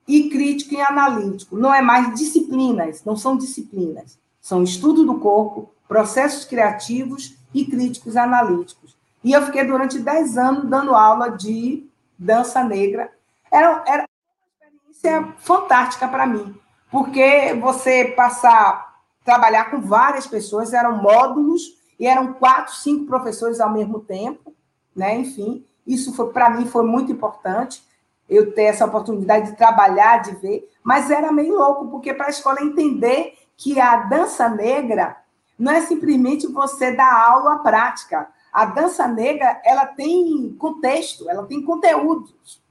e crítico e analítico. Não é mais disciplinas, não são disciplinas. São estudo do corpo, processos criativos e críticos analíticos. E eu fiquei durante 10 anos dando aula de dança negra. Era, era uma experiência fantástica para mim, porque você passar trabalhar com várias pessoas, eram módulos e eram quatro, cinco professores ao mesmo tempo, né? Enfim, isso foi para mim foi muito importante eu ter essa oportunidade de trabalhar, de ver, mas era meio louco porque para a escola entender que a dança negra não é simplesmente você dar aula prática. A dança negra, ela tem contexto, ela tem conteúdos.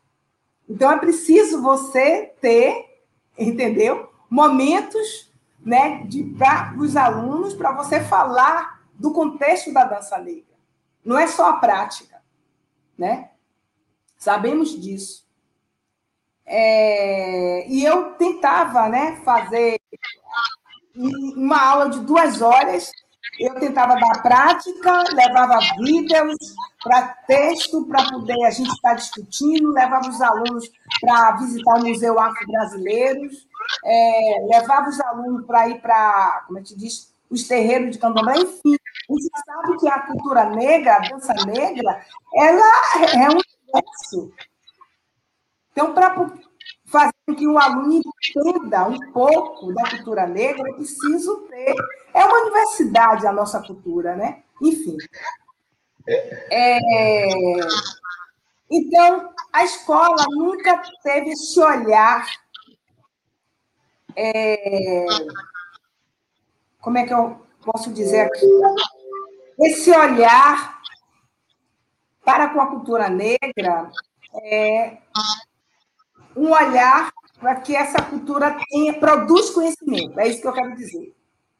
Então é preciso você ter, entendeu? Momentos né, para os alunos, para você falar do contexto da dança negra. Não é só a prática, né? Sabemos disso. É, e eu tentava, né, fazer uma aula de duas horas, eu tentava dar prática, levava vídeos para texto, para poder a gente estar discutindo, levava os alunos para visitar o Museu Afro-Brasileiro, é, levava os alunos para ir para, como é que os terreiros de candomblé, enfim. Você sabe que a cultura negra, a dança negra, ela é um universo. Então, para fazer com que o aluno entenda um pouco da cultura negra, eu preciso ter. É uma universidade a nossa cultura, né? Enfim. É... Então, a escola nunca teve esse olhar. É... Como é que eu posso dizer aqui? Esse olhar para com a cultura negra é um olhar para que essa cultura tenha, produz conhecimento. É isso que eu quero dizer.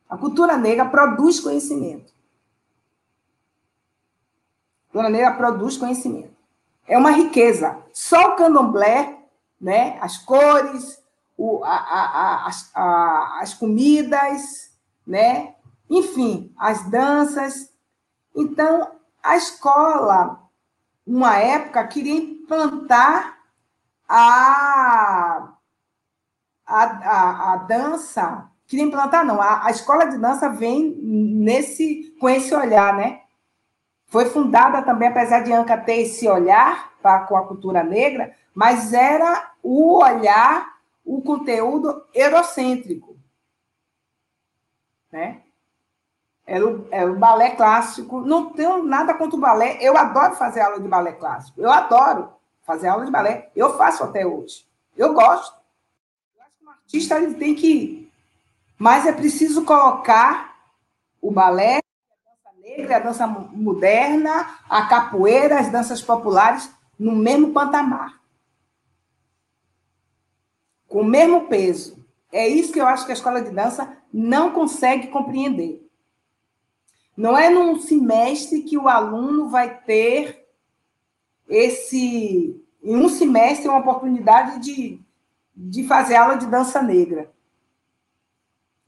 A cultura negra produz conhecimento. A cultura negra produz conhecimento. É uma riqueza. Só o candomblé, né? as cores, o, a, a, a, as comidas, né? enfim, as danças. Então, a escola, uma época, queria implantar a, a, a, dança, queria implantar, não, a, a escola de dança vem nesse, com esse olhar, né? Foi fundada também, apesar de Anca ter esse olhar com a cultura negra, mas era o olhar, o conteúdo eurocêntrico. Né? Era o, era o balé clássico. Não tenho nada contra o balé. Eu adoro fazer aula de balé clássico. Eu adoro fazer aula de balé. Eu faço até hoje. Eu gosto. Eu acho que um artista ele tem que. Mas é preciso colocar o balé, a dança negra, a dança moderna, a capoeira, as danças populares no mesmo patamar. Com o mesmo peso. É isso que eu acho que a escola de dança não consegue compreender. Não é num semestre que o aluno vai ter esse em um semestre uma oportunidade de, de fazer aula de dança negra.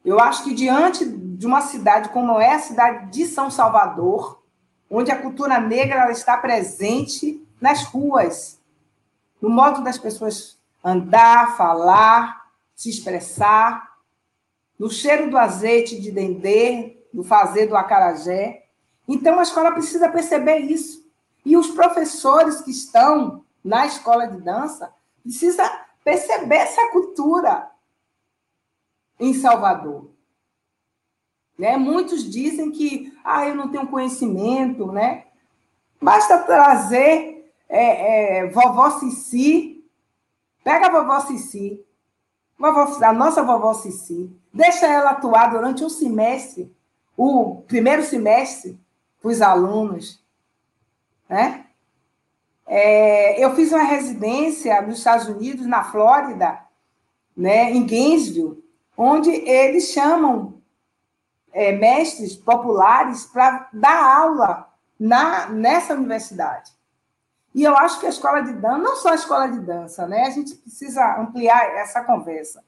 Eu acho que diante de uma cidade como é a cidade de São Salvador, onde a cultura negra está presente nas ruas, no modo das pessoas andar, falar, se expressar, no cheiro do azeite de dendê, do fazer do acarajé. Então a escola precisa perceber isso. E os professores que estão na escola de dança precisa perceber essa cultura em Salvador. Né? Muitos dizem que ah, eu não tenho conhecimento, né? Basta trazer é, é, vovó Cici, pega a vovó Cici, vovó, a nossa vovó Cici, deixa ela atuar durante um semestre, o primeiro semestre, para os alunos, né? É, eu fiz uma residência nos Estados Unidos, na Flórida, né, em Gainesville, onde eles chamam é, mestres populares para dar aula na, nessa universidade. E eu acho que a escola de dança, não só a escola de dança, né? A gente precisa ampliar essa conversa.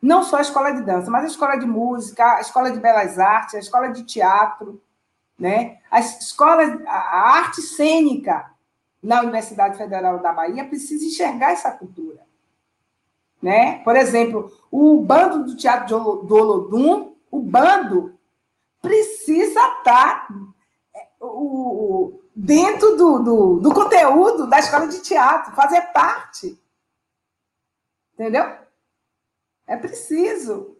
Não só a escola de dança, mas a escola de música, a escola de belas artes, a escola de teatro, né? A escola, a arte cênica na Universidade Federal da Bahia precisa enxergar essa cultura. Né? Por exemplo, o bando do Teatro do Olodum, o bando precisa estar é, o, dentro do, do, do conteúdo da escola de teatro, fazer parte. Entendeu? É preciso.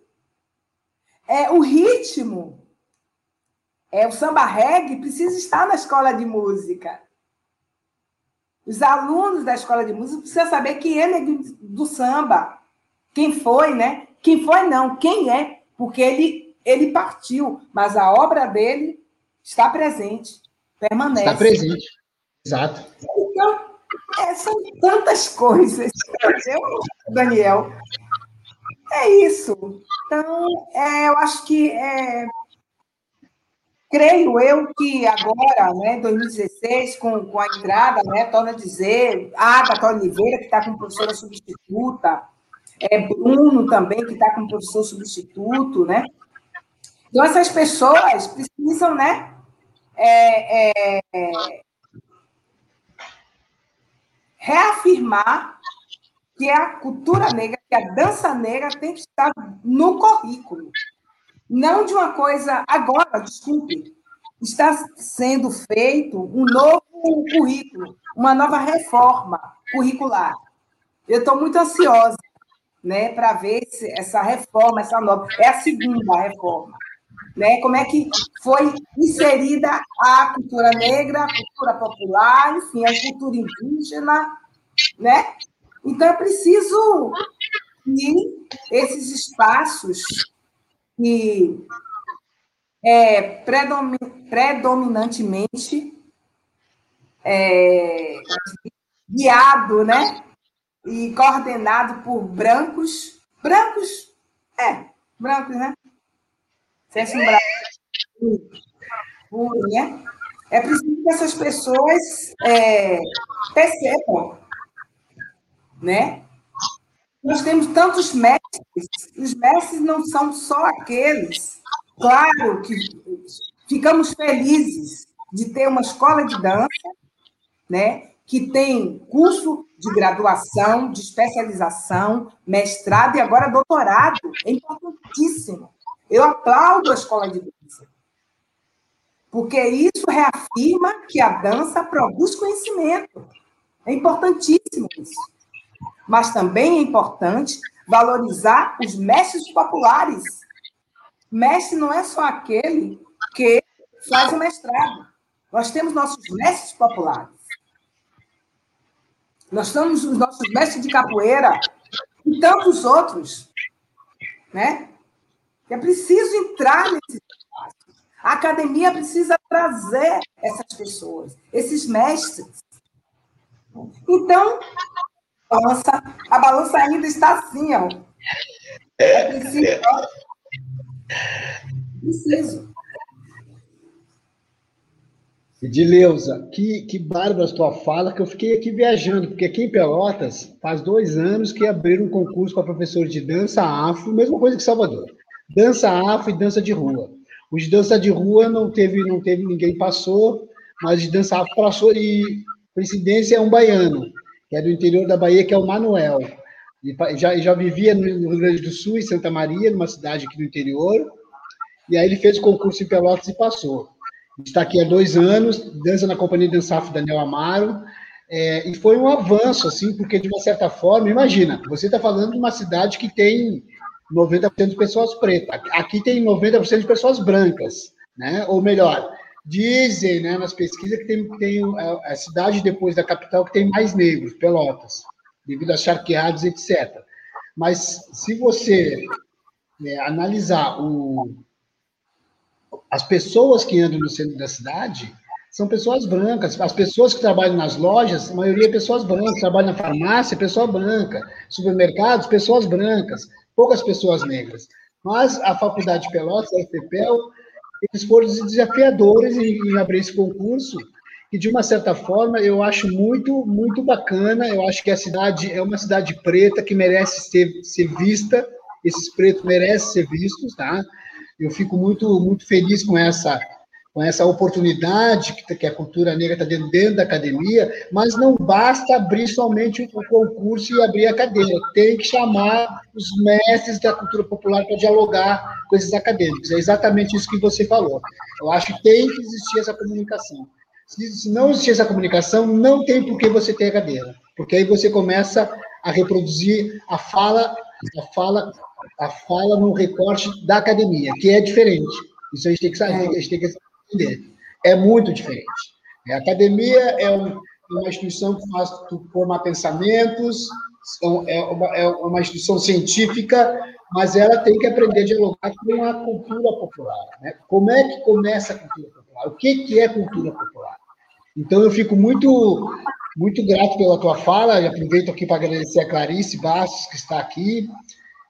É o ritmo é, o samba reggae precisa estar na escola de música. Os alunos da escola de música precisam saber quem é do samba. Quem foi, né? Quem foi, não. Quem é? Porque ele, ele partiu, mas a obra dele está presente, permanece. Está presente. Exato. Então, é, são tantas coisas, entendeu, Daniel? É isso. Então, é, eu acho que é, Creio eu que agora, né, 2016, com, com a entrada, né, torna a dizer, Agatha Oliveira, que está como professora substituta, é, Bruno também, que está como professor substituto, né? Então, essas pessoas precisam, né? É, é, reafirmar que a cultura negra, que a dança negra tem que estar no currículo. Não de uma coisa agora, desculpe, está sendo feito um novo currículo, uma nova reforma curricular. Eu estou muito ansiosa né, para ver se essa reforma, essa nova. É a segunda reforma. Né? Como é que foi inserida a cultura negra, a cultura popular, enfim, a cultura indígena, né? Então é preciso que esses espaços que é, predominantemente é, guiado, né? E coordenado por brancos. Brancos? É, brancos, né? Sérgio Branco. Né? É preciso que essas pessoas é, percebam, né? Nós temos tantos mestres, os mestres não são só aqueles. Claro que ficamos felizes de ter uma escola de dança, né? Que tem curso de graduação, de especialização, mestrado e agora doutorado. É importantíssimo. Eu aplaudo a escola de dança. Porque isso reafirma que a dança produz conhecimento. É importantíssimo isso. Mas também é importante valorizar os mestres populares. Mestre não é só aquele que faz o mestrado. Nós temos nossos mestres populares. Nós temos os nossos mestres de capoeira e tantos outros, né? É preciso entrar nesse espaço. A academia precisa trazer essas pessoas, esses mestres. Então, a balança, a balança ainda está assim, ó. É preciso. Edileuza, que, que bárbara a tua fala, que eu fiquei aqui viajando, porque aqui em Pelotas faz dois anos que abriram um concurso para professor de dança afro, mesma coisa que Salvador. Dança afro e dança de rua. O de dança de rua não teve, não teve ninguém passou, mas de dança afro passou e presidência é um baiano, que é do interior da Bahia, que é o Manuel. E já, já vivia no Rio Grande do Sul, em Santa Maria, numa cidade aqui no interior, e aí ele fez o concurso em Pelotas e passou está aqui há dois anos, dança na companhia de Dançaf Daniel Amaro, é, e foi um avanço, assim, porque de uma certa forma, imagina, você está falando de uma cidade que tem 90% de pessoas pretas, aqui tem 90% de pessoas brancas, né? Ou melhor, dizem, né, nas pesquisas que tem, tem a, a cidade depois da capital que tem mais negros, Pelotas, devido a charqueados, etc. Mas se você é, analisar o, as pessoas que andam no centro da cidade são pessoas brancas. As pessoas que trabalham nas lojas, a maioria é pessoas brancas. Trabalham na farmácia, pessoa branca. Supermercados, pessoas brancas. Poucas pessoas negras. Mas a Faculdade de Pelotas, a FPPEL, eles foram desafiadores em, em abrir esse concurso e de uma certa forma eu acho muito muito bacana. Eu acho que a cidade é uma cidade preta que merece ser, ser vista. Esses pretos merecem ser vistos tá? Eu fico muito, muito feliz com essa, com essa oportunidade que, a cultura negra está dentro, dentro da academia, mas não basta abrir somente o concurso e abrir a cadeira, tem que chamar os mestres da cultura popular para dialogar com esses acadêmicos. É exatamente isso que você falou. Eu acho que tem que existir essa comunicação. Se não existir essa comunicação, não tem por que você ter a cadeira, porque aí você começa a reproduzir a fala, a fala a fala no recorte da academia, que é diferente. Isso a gente tem que saber, a gente tem que entender. É muito diferente. A academia é um, uma instituição que faz formar pensamentos, é uma, é uma instituição científica, mas ela tem que aprender a dialogar com a cultura popular. Né? Como é que começa a cultura popular? O que, é cultura popular? Então, eu fico muito, muito grato pela tua fala, e aproveito aqui para agradecer a Clarice Bastos, que está aqui,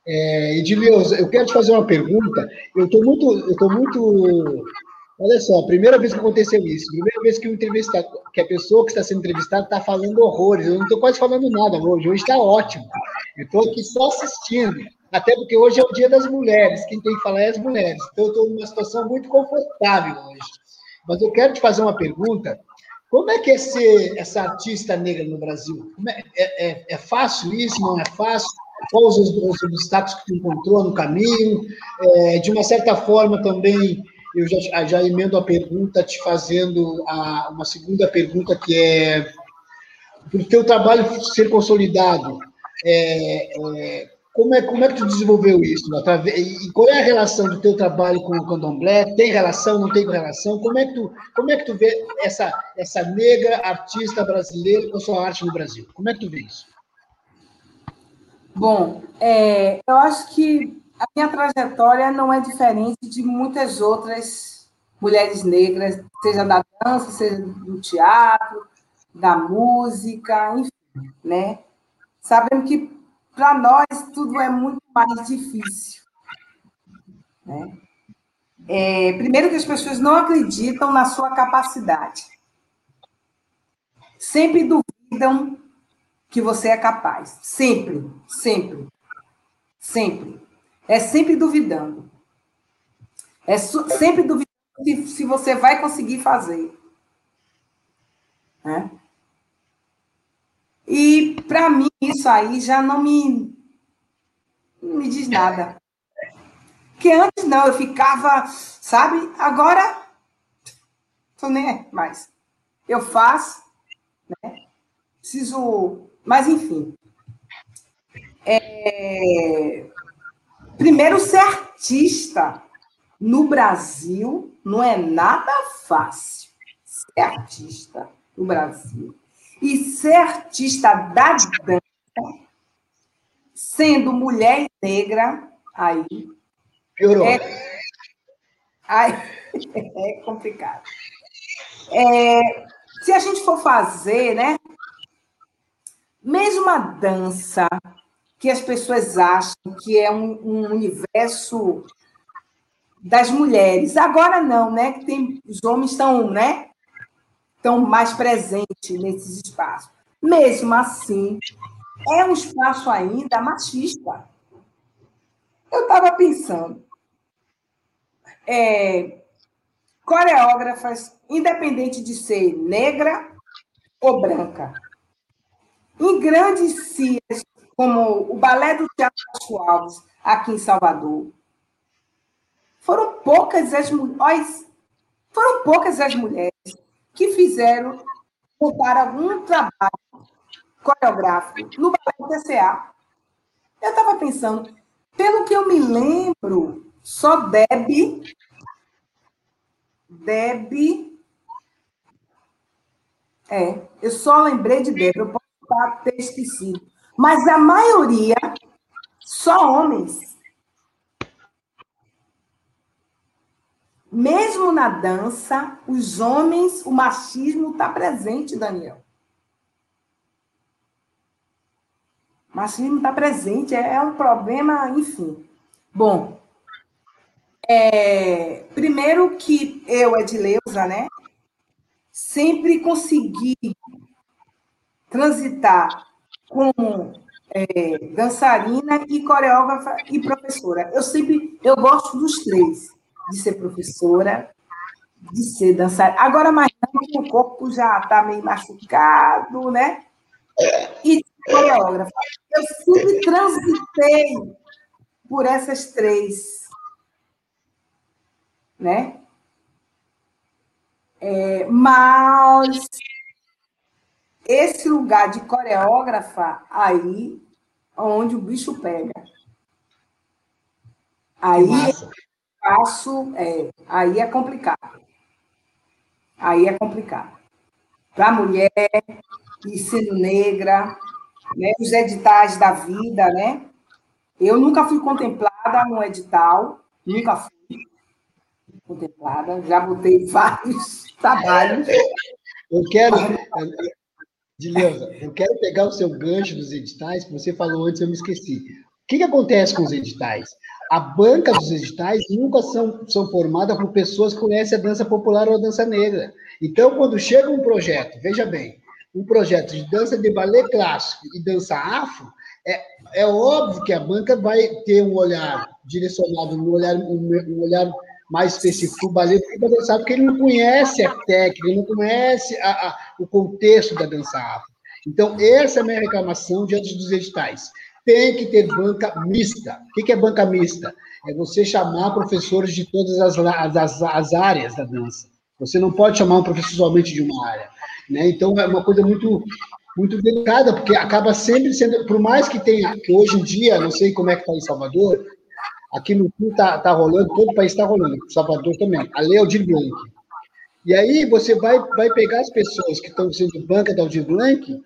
é, eu quero te fazer uma pergunta. Eu estou muito, eu muito. Olha só, primeira vez que aconteceu isso, primeira vez que o entrevistado, que a pessoa que está sendo entrevistada está falando horrores. Eu não estou quase falando nada hoje. Hoje está ótimo. Eu estou aqui só assistindo. até porque hoje é o dia das mulheres, quem tem que falar é as mulheres. Então, eu estou numa situação muito confortável hoje. Mas eu quero te fazer uma pergunta. Como é que é ser essa artista negra no Brasil? É, é, é, é, fácil isso? Não é fácil? Quais os, os obstáculos que tu encontrou no caminho? É, de uma certa forma, também, eu já, já emendo a pergunta, te fazendo a, uma segunda pergunta, que é, o teu trabalho ser consolidado, é, é, como é, como é que tu desenvolveu isso? E qual é a relação do teu trabalho com o candomblé? Tem relação, não tem relação? Como é que tu, como é que tu vê essa, essa negra artista brasileira com sua arte no Brasil? Como é que tu vê isso? Bom, é, eu acho que a minha trajetória não é diferente de muitas outras mulheres negras, seja da dança, seja do teatro, da música, enfim, né? Sabendo que para nós tudo é muito mais difícil. Né? É, primeiro que as pessoas não acreditam na sua capacidade. Sempre duvidam que você é capaz. Sempre, sempre, sempre. É sempre duvidando. É sempre duvidando se, se você vai conseguir fazer. Né? E, para mim, isso aí já não me, não me diz nada. Porque antes, não, eu ficava, sabe? Agora, tô nem mais. Eu faço, né? Preciso... Mas, enfim. É... Primeiro, ser artista no Brasil não é nada fácil. Ser artista no Brasil e ser artista da dança, sendo mulher negra, aí. Piorou. É, aí, *laughs* é complicado. É, se a gente for fazer, né? Mesmo a dança, que as pessoas acham que é um, um universo das mulheres. Agora não, né? Que tem, os homens estão, né? estão mais presentes nesses espaços. Mesmo assim, é um espaço ainda machista. Eu estava pensando, é, coreógrafas, independente de ser negra ou branca, em grandes cias, como o Balé do Teatro Alves, aqui em Salvador, foram poucas as mulheres, foram poucas as mulheres que fizeram, montar algum trabalho coreográfico no Ballet TCA. Eu estava pensando, pelo que eu me lembro, só Deb, Deb, é, eu só lembrei de Deb, eu posso ter esquecido. Mas a maioria, só homens. Mesmo na dança, os homens, o machismo está presente, Daniel. O machismo está presente, é, é, um problema, enfim. Bom, é, primeiro que eu, Edileuza, né, sempre consegui transitar como é, dançarina e coreógrafa e professora. Eu sempre, eu gosto dos três de ser professora, de ser dançarina. Agora, mais não, o corpo já está meio machucado, né? E coreógrafa. Eu sempre transitei por essas três, né? É, mas esse lugar de coreógrafa aí onde o bicho pega. Aí espaço, é, aí é complicado. Aí é complicado. Para mulher, e sendo negra, né, os editais da vida, né? Eu nunca fui contemplada no edital, nunca fui contemplada, já botei *laughs* vários trabalhos. Eu quero, Dileuza, eu quero pegar o seu gancho dos editais, que você falou antes, eu me esqueci. O que, que acontece com os editais? a banca dos editais nunca são, são formadas por pessoas que conhecem a dança popular ou a dança negra. Então, quando chega um projeto, veja bem, um projeto de dança de balé clássico e dança afro, É, é óbvio que a banca vai ter um olhar direcionado, um olhar, um, olhar mais específico o balé, porque o balé sabe que ele não conhece a técnica, ele não conhece a, a, o contexto da dança afro. Então, essa é a minha reclamação diante dos editais. Tem que ter banca mista. O que é banca mista? É você chamar professores de todas as, as, as áreas da dança. Você não pode chamar um professor somente de uma área. Né? Então, é uma coisa muito muito delicada, porque acaba sempre sendo, por mais que tenha, que hoje em dia, não sei como é que está em Salvador, aqui no Sul está tá rolando, todo o país está rolando, Salvador também, a lei Aldir Blanc. E aí você vai, vai pegar as pessoas que estão sendo banca da Aldir Blanc,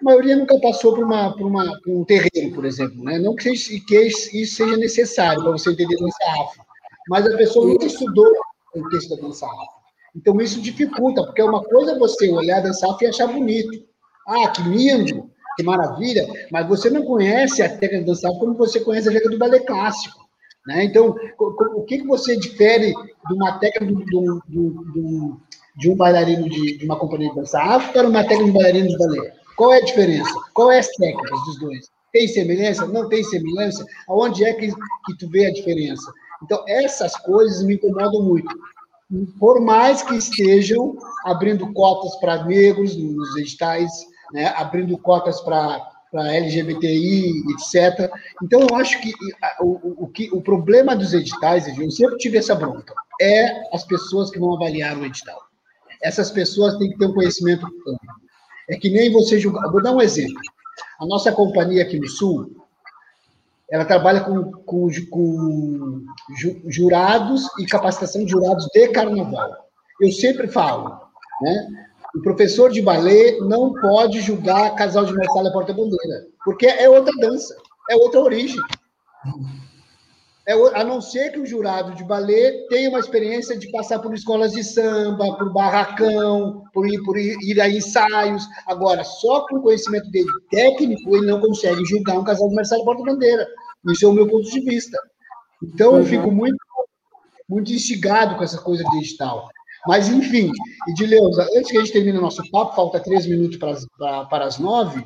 a maioria nunca passou por, uma, por, uma, por um terreno, por exemplo, né? não que, seja, que isso seja necessário para você entender dança afro, mas a pessoa nunca estudou o texto da dança afro. Então isso dificulta, porque é uma coisa você olhar a dança afro e achar bonito, ah, que lindo, que maravilha, mas você não conhece a técnica de dançar como você conhece a técnica do balé clássico. Né? Então, o que, você difere de uma técnica do, do, do, de um bailarino de, de, uma companhia de dança afro para uma técnica de um bailarino de balé? Qual é a diferença? Qual é as técnicas dos dois? Tem semelhança? Não tem semelhança? Aonde é que, que tu vê a diferença? Então, essas coisas me incomodam muito. Por mais que estejam abrindo cotas para negros nos editais, né, abrindo cotas para LGBTI, etc. Então, eu acho que o, o, que o problema dos editais, eu sempre tive essa bronca, é as pessoas que vão avaliar o edital. Essas pessoas têm que ter um conhecimento amplo. É que nem você julgar. Vou dar um exemplo. A nossa companhia aqui no Sul, ela trabalha com, com, com jurados e capacitação de jurados de carnaval. Eu sempre falo, né? O professor de balé não pode julgar casal de Marcela porta-bandeira, porque é outra dança, é outra origem. É, a não ser que o jurado de balé tenha uma experiência de passar por escolas de samba, por barracão, por ir, por ir a ensaios. Agora, só com o conhecimento dele técnico, ele não consegue julgar um casal de Marcelo porta-bandeira. Isso é o meu ponto de vista. Então, eu fico muito, muito instigado com essa coisa digital. Mas, enfim, Edileuza, antes que a gente termine o nosso papo, falta três minutos para, para, para as nove.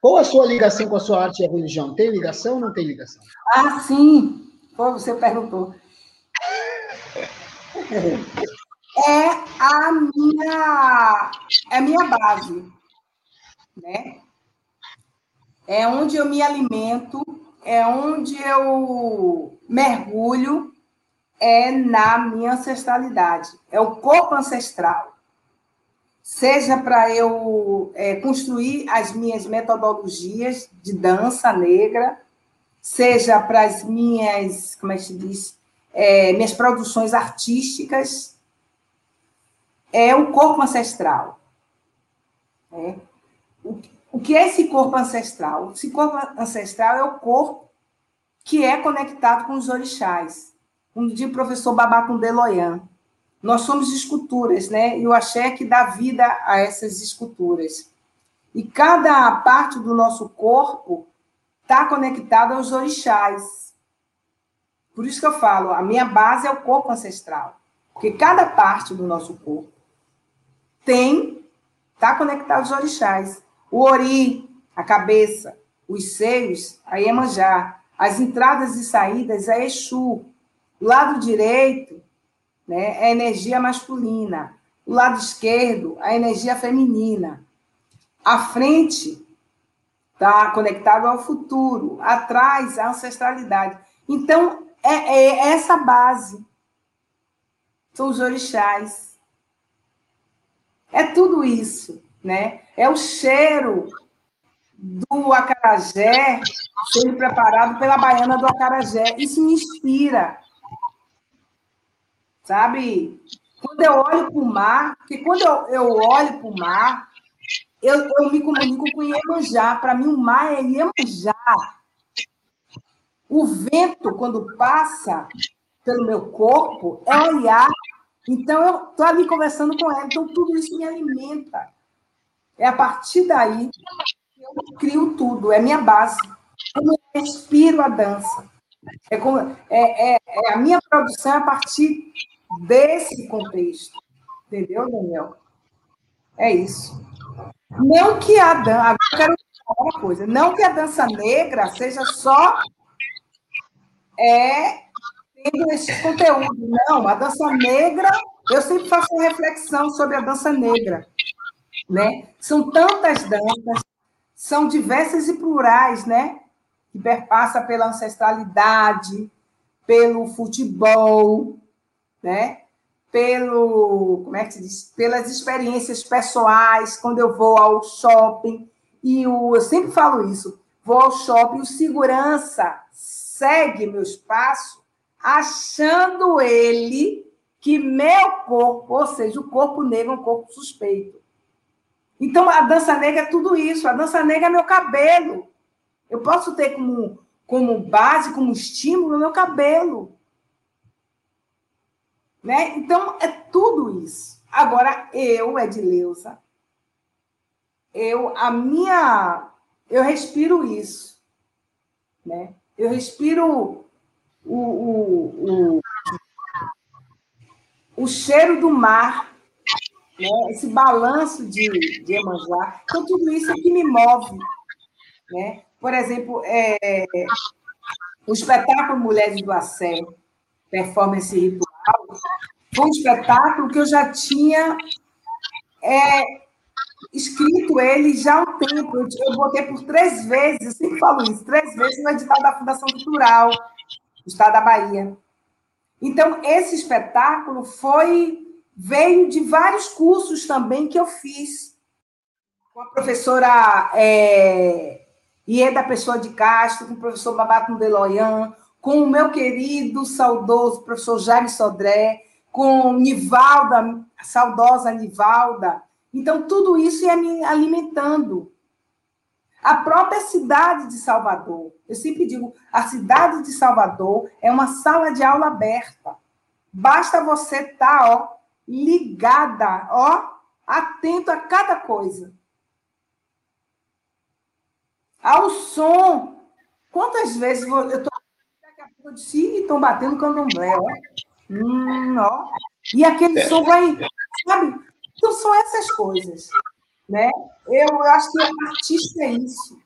Qual a sua ligação com a sua arte e a religião? Tem ligação ou não tem ligação? Ah, sim. Pô, você perguntou. É a minha, é a minha base, né? É onde eu me alimento, é onde eu mergulho é na minha ancestralidade, é o corpo ancestral. Seja para eu é, construir as minhas metodologias de dança negra, seja para as minhas, como é que se diz, é, minhas produções artísticas, é o corpo ancestral. É. O, o que é esse corpo ancestral? Esse corpo ancestral é o corpo que é conectado com os orixás um dia o professor Babacundê Loyan. Nós somos esculturas, né? E o axé que dá vida a essas esculturas. E cada parte do nosso corpo está conectada aos orixás. Por isso que eu falo, a minha base é o corpo ancestral. Porque cada parte do nosso corpo tem, está conectado aos orixás. O ori, a cabeça, os seios, a Iemanjá. As entradas e saídas, a Exu. O lado direito né, é a energia masculina. O lado esquerdo, a energia feminina. A frente está conectado ao futuro. Atrás, a ancestralidade. Então, é, é essa base. São os orixás. É tudo isso, né? É o cheiro do acarajé sendo preparado pela baiana do acarajé. Isso me inspira sabe? Quando eu olho para o mar, porque quando eu, eu olho para o mar, eu, eu me comunico com Iemanjá. Para mim, o mar é Iemanjá. O vento, quando passa pelo meu corpo, é olhar. Então, eu estou ali conversando com ela. Então, tudo isso me alimenta. É a partir daí que eu crio tudo. É minha base. Eu respiro a dança. É, como, é, é, é a minha produção é a partir desse contexto. Entendeu, Daniel? É isso. Não que a Dan. Agora eu quero uma coisa. Não que a dança negra seja só é, tendo esse conteúdo. Não, a dança negra, eu sempre faço uma reflexão sobre a dança negra. Né? São tantas danças, são diversas e plurais, né? Que perpassa pela ancestralidade, pelo futebol, né? Pelo, como é que se diz? Pelas experiências pessoais, quando eu vou ao shopping, e o, eu sempre falo isso, vou ao shopping, o segurança segue meu espaço, achando ele que meu corpo, ou seja, o corpo negro é um corpo suspeito. Então, a dança negra é tudo isso. A dança negra é meu cabelo. Eu posso ter como, como base, como estímulo, meu cabelo. Né? Então, é tudo isso. Agora, eu, Edileuza, eu, a minha, eu respiro isso. Né? Eu respiro o, o, o, o cheiro do mar né? esse balanço de, de Emanjá. Então, tudo isso é que me move. Né? Por exemplo, é, o espetáculo Mulheres do Assé, performance foi um espetáculo que eu já tinha é, escrito ele já há um tempo. Eu, eu botei por três vezes, eu sempre falo isso, três vezes no edital da Fundação Cultural do Estado da Bahia. Então, esse espetáculo foi veio de vários cursos também que eu fiz com a professora é, Ieda Pessoa de Castro, com o professor Babato Deloyan, com o meu querido, saudoso professor Jaime Sodré, com Nivalda, saudosa Nivalda. Então, tudo isso ia me alimentando. A própria cidade de Salvador, eu sempre digo, a cidade de Salvador é uma sala de aula aberta. Basta você estar, tá, ó, ligada, ó, atento a cada coisa. Ao som. Quantas vezes eu pouco eu disse, estão batendo candomblé, ó. Hum, ó. E aquele som vai, sabe? Então são essas coisas, né? Eu acho que artista é isso.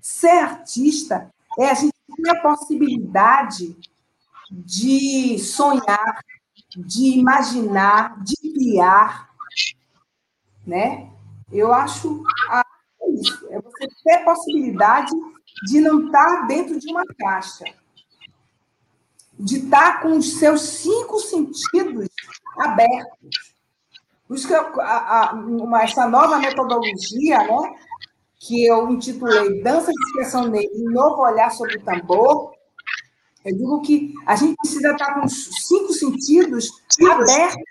Ser artista é a gente ter a possibilidade de sonhar, de imaginar, de criar, né? Eu acho a, é isso, é você ter possibilidade de não estar dentro de uma caixa, de estar com os seus cinco sentidos abertos. Por isso que essa nova metodologia, né, que eu intitulei Dança de Expressão Negra, um novo olhar sobre o tambor, eu digo que a gente precisa estar com os cinco sentidos abertos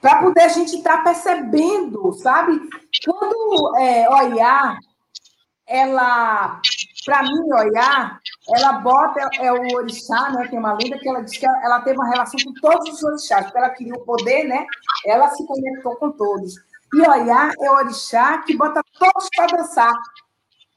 para poder a gente estar percebendo, sabe? Quando é, olhar, ela, para mim, olhar, ela bota, é o orixá, né? Tem uma lenda que ela diz que ela teve uma relação com todos os orixás, porque ela queria o poder, né? Ela se conectou com todos. E olhar é o orixá que bota todos para dançar.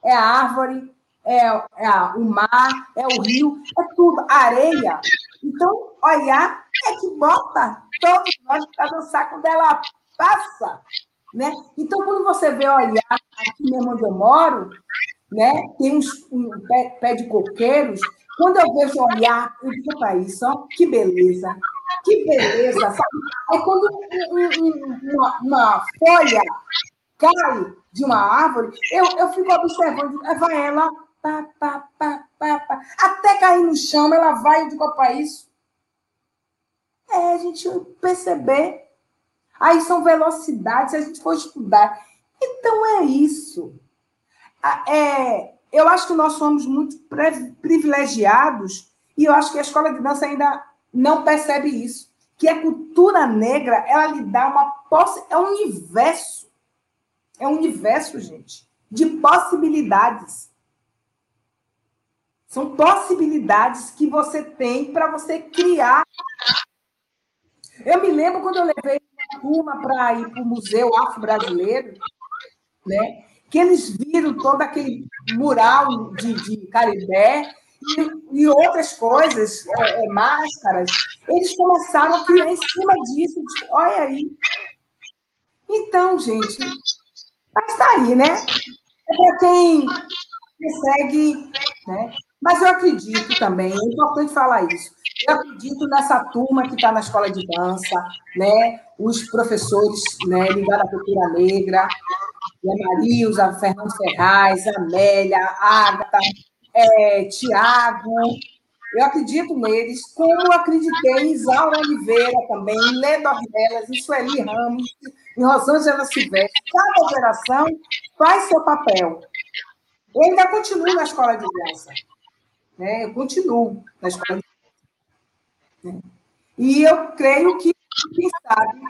É a árvore, é, é o mar, é o rio, é tudo, areia. Então, olhar é que bota todos nós para dançar quando ela passa. Né? Então, quando você vê olhar aqui mesmo onde eu moro, né? tem uns um pé, pé de coqueiros, quando eu vejo olhar, eu digo para isso, ó, que beleza, que beleza, sabe? É quando um, um, uma, uma, folha cai de uma árvore, eu, eu fico observando, vai ela pá, pá, pá, pá, pá. Até cair no chão, ela vai de copa isso. É, a gente perceber. Aí são velocidades, se a gente for estudar. Então é isso. É, eu acho que nós somos muito privilegiados e eu acho que a escola de dança ainda não percebe isso. Que a cultura negra, ela lhe dá uma posse, é um universo. É um universo, gente, de possibilidades. São possibilidades que você tem para você criar. Eu me lembro quando eu levei uma turma para ir para o Museu Afro-Brasileiro, né? Que eles viram todo aquele mural de, de Caribé e, e outras coisas, é, é, máscaras. Eles começaram a criar em cima disso. Olha aí. Então, gente, Mas está aí, né? É para quem consegue, né? Mas eu acredito também, é importante falar isso. Eu acredito nessa turma que está na escola de dança, né? Os professores né, ligados à cultura negra, a Marilza, a Fernando Ferraz, a Amélia, a Agatha, é, Tiago. Eu acredito neles, como acreditei em Isaura Oliveira também, em Leda Ornelas, em Sueli Ramos, em Rosângela Silvestre. Cada geração faz seu papel. Eu ainda continuo na escola de dança. Né? Eu continuo na escola de dança. Né? E eu creio que, quem sabe,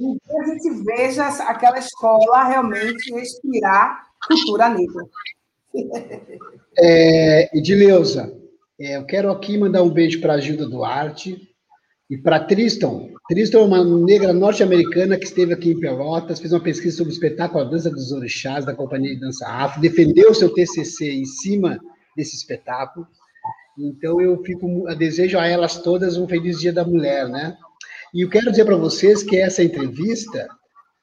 a gente veja aquela escola realmente respirar cultura negra. É, Edileuza, é, eu quero aqui mandar um beijo para a Gilda Duarte e para Tristan. Tristan é uma negra norte-americana que esteve aqui em Pelotas, fez uma pesquisa sobre o espetáculo A Dança dos Orixás, da Companhia de Dança Afro, defendeu seu TCC em cima desse espetáculo. Então, eu fico, eu desejo a elas todas um feliz Dia da Mulher, né? E eu quero dizer para vocês que essa entrevista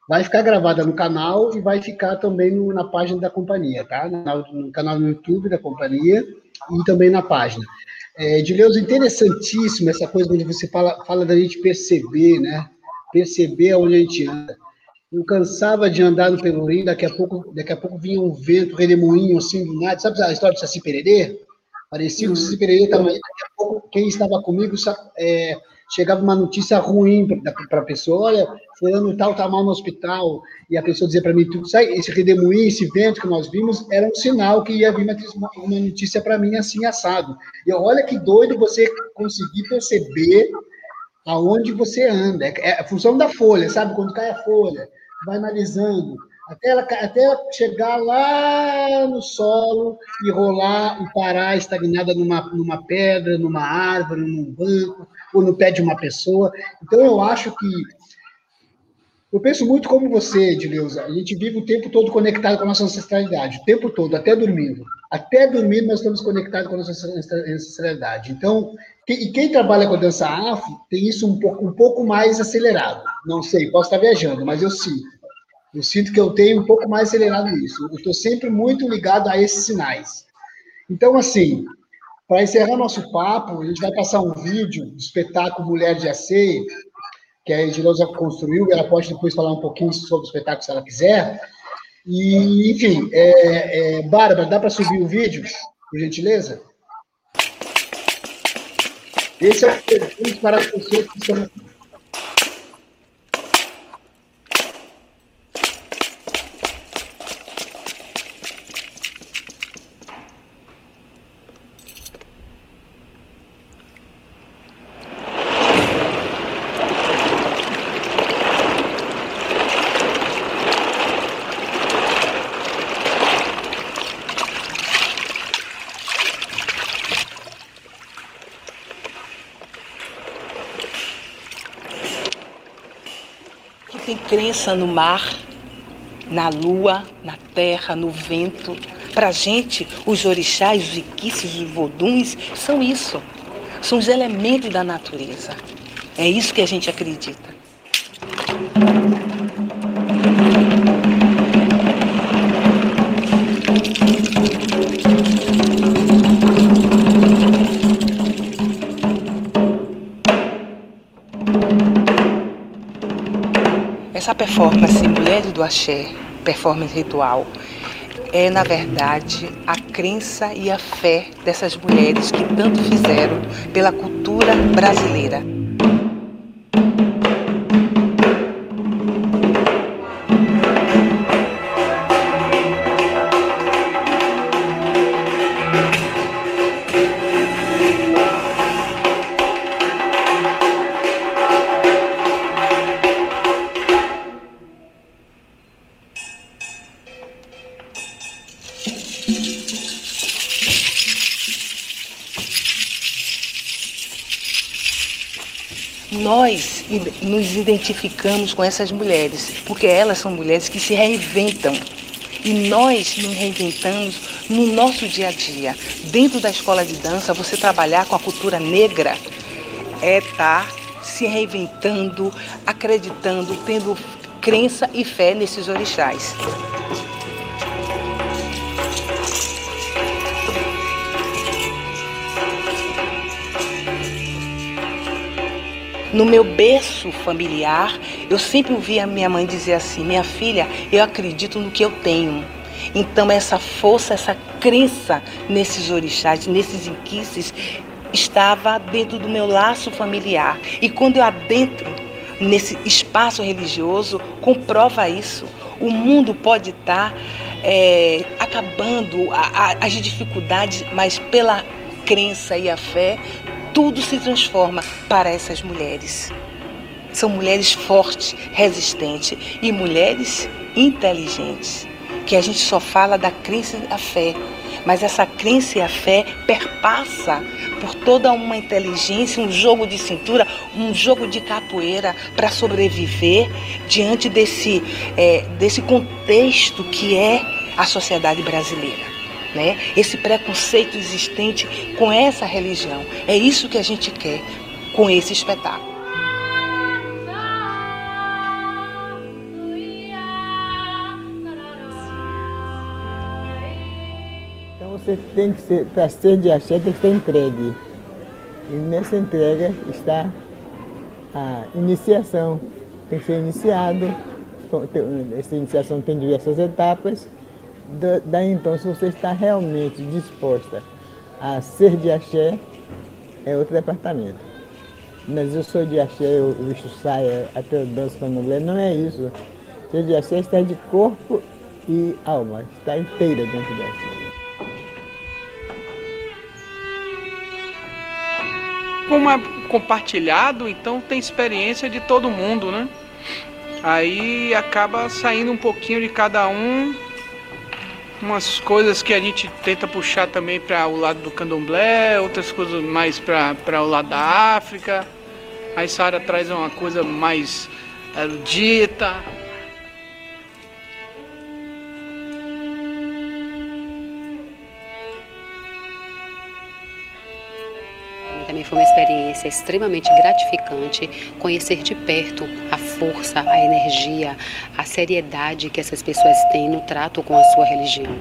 vai ficar gravada no canal e vai ficar também no, na página da companhia, tá? No, no, canal no YouTube da companhia e também na página. É, Edileuza, interessantíssimo essa coisa onde você fala, fala da gente perceber, né? Perceber onde a gente anda. Eu cansava de andar no Pelourinho, daqui a pouco, daqui a pouco vinha um vento, redemoinho, assim, do nada. Sabe a história de Saci Pererê? Parecia que o Saci Pererê estava aí, daqui a pouco quem estava comigo é, chegava uma notícia ruim para a pessoa, olha, fulano tal está mal no hospital, e a pessoa dizia para mim, tudo sai, esse redemoinho, esse vento que nós vimos, era um sinal que ia vir uma, uma notícia para mim assim, assado. E olha que doido você conseguir perceber aonde você anda, é, é a função da folha, sabe, quando cai a folha, vai analisando, até ela, até ela chegar lá no solo e rolar e parar estagnada numa, numa pedra, numa árvore, num banco, ou no pé de uma pessoa. Então, eu acho que. Eu penso muito como você, Edileuza. A gente vive o tempo todo conectado com a nossa ancestralidade, o tempo todo, até dormindo. Até dormindo, nós estamos conectados com a nossa ancestralidade. Então, e quem trabalha com a dança afro tem isso um pouco, um pouco mais acelerado. Não sei, posso estar viajando, mas eu sinto. Eu sinto que eu tenho um pouco mais acelerado isso. Eu estou sempre muito ligado a esses sinais. Então, assim, para encerrar nosso papo, a gente vai passar um vídeo do espetáculo Mulher de Aceia, que a Edilosa construiu, ela pode depois falar um pouquinho sobre o espetáculo se ela quiser. E, enfim, é, é, Bárbara, dá para subir o vídeo, por gentileza? Esse é o para as pessoas que estão crença no mar, na lua, na terra, no vento. Para a gente, os orixás, os iquices, os voduns são isso. São os elementos da natureza. É isso que a gente acredita. Do Axé, performance ritual, é, na verdade, a crença e a fé dessas mulheres que tanto fizeram pela cultura brasileira. Nós nos identificamos com essas mulheres, porque elas são mulheres que se reinventam. E nós nos reinventamos no nosso dia a dia. Dentro da escola de dança, você trabalhar com a cultura negra é estar tá se reinventando, acreditando, tendo crença e fé nesses orixás. No meu berço familiar, eu sempre ouvi a minha mãe dizer assim: minha filha, eu acredito no que eu tenho. Então, essa força, essa crença nesses orixás, nesses inquices, estava dentro do meu laço familiar. E quando eu adentro nesse espaço religioso, comprova isso. O mundo pode estar é, acabando a, a, as dificuldades, mas pela crença e a fé, tudo se transforma para essas mulheres. São mulheres fortes, resistentes e mulheres inteligentes. Que a gente só fala da crença e a fé, mas essa crença e a fé perpassa por toda uma inteligência, um jogo de cintura, um jogo de capoeira para sobreviver diante desse, é, desse contexto que é a sociedade brasileira né? Esse preconceito existente com essa religião. É isso que a gente quer com esse espetáculo. Então você tem que ser, para ser de axé, tem que ser entregue. E nessa entrega está a iniciação. Tem que ser iniciado. Essa iniciação tem diversas etapas daí então, se você está realmente disposta a ser de axé, é outro departamento. Mas eu sou de axé, eu visto saia, até eu danço com a mulher, não é isso. Ser de axé está de corpo e alma, está inteira dentro da axé. Como é compartilhado, então tem experiência de todo mundo, né? Aí acaba saindo um pouquinho de cada um umas coisas que a gente tenta puxar também para o lado do candomblé, outras coisas mais para o lado da África. Aí Sara traz uma coisa mais erudita. Também foi uma experiência extremamente gratificante conhecer de perto a força, a energia, a seriedade que essas pessoas têm no trato com a sua religião.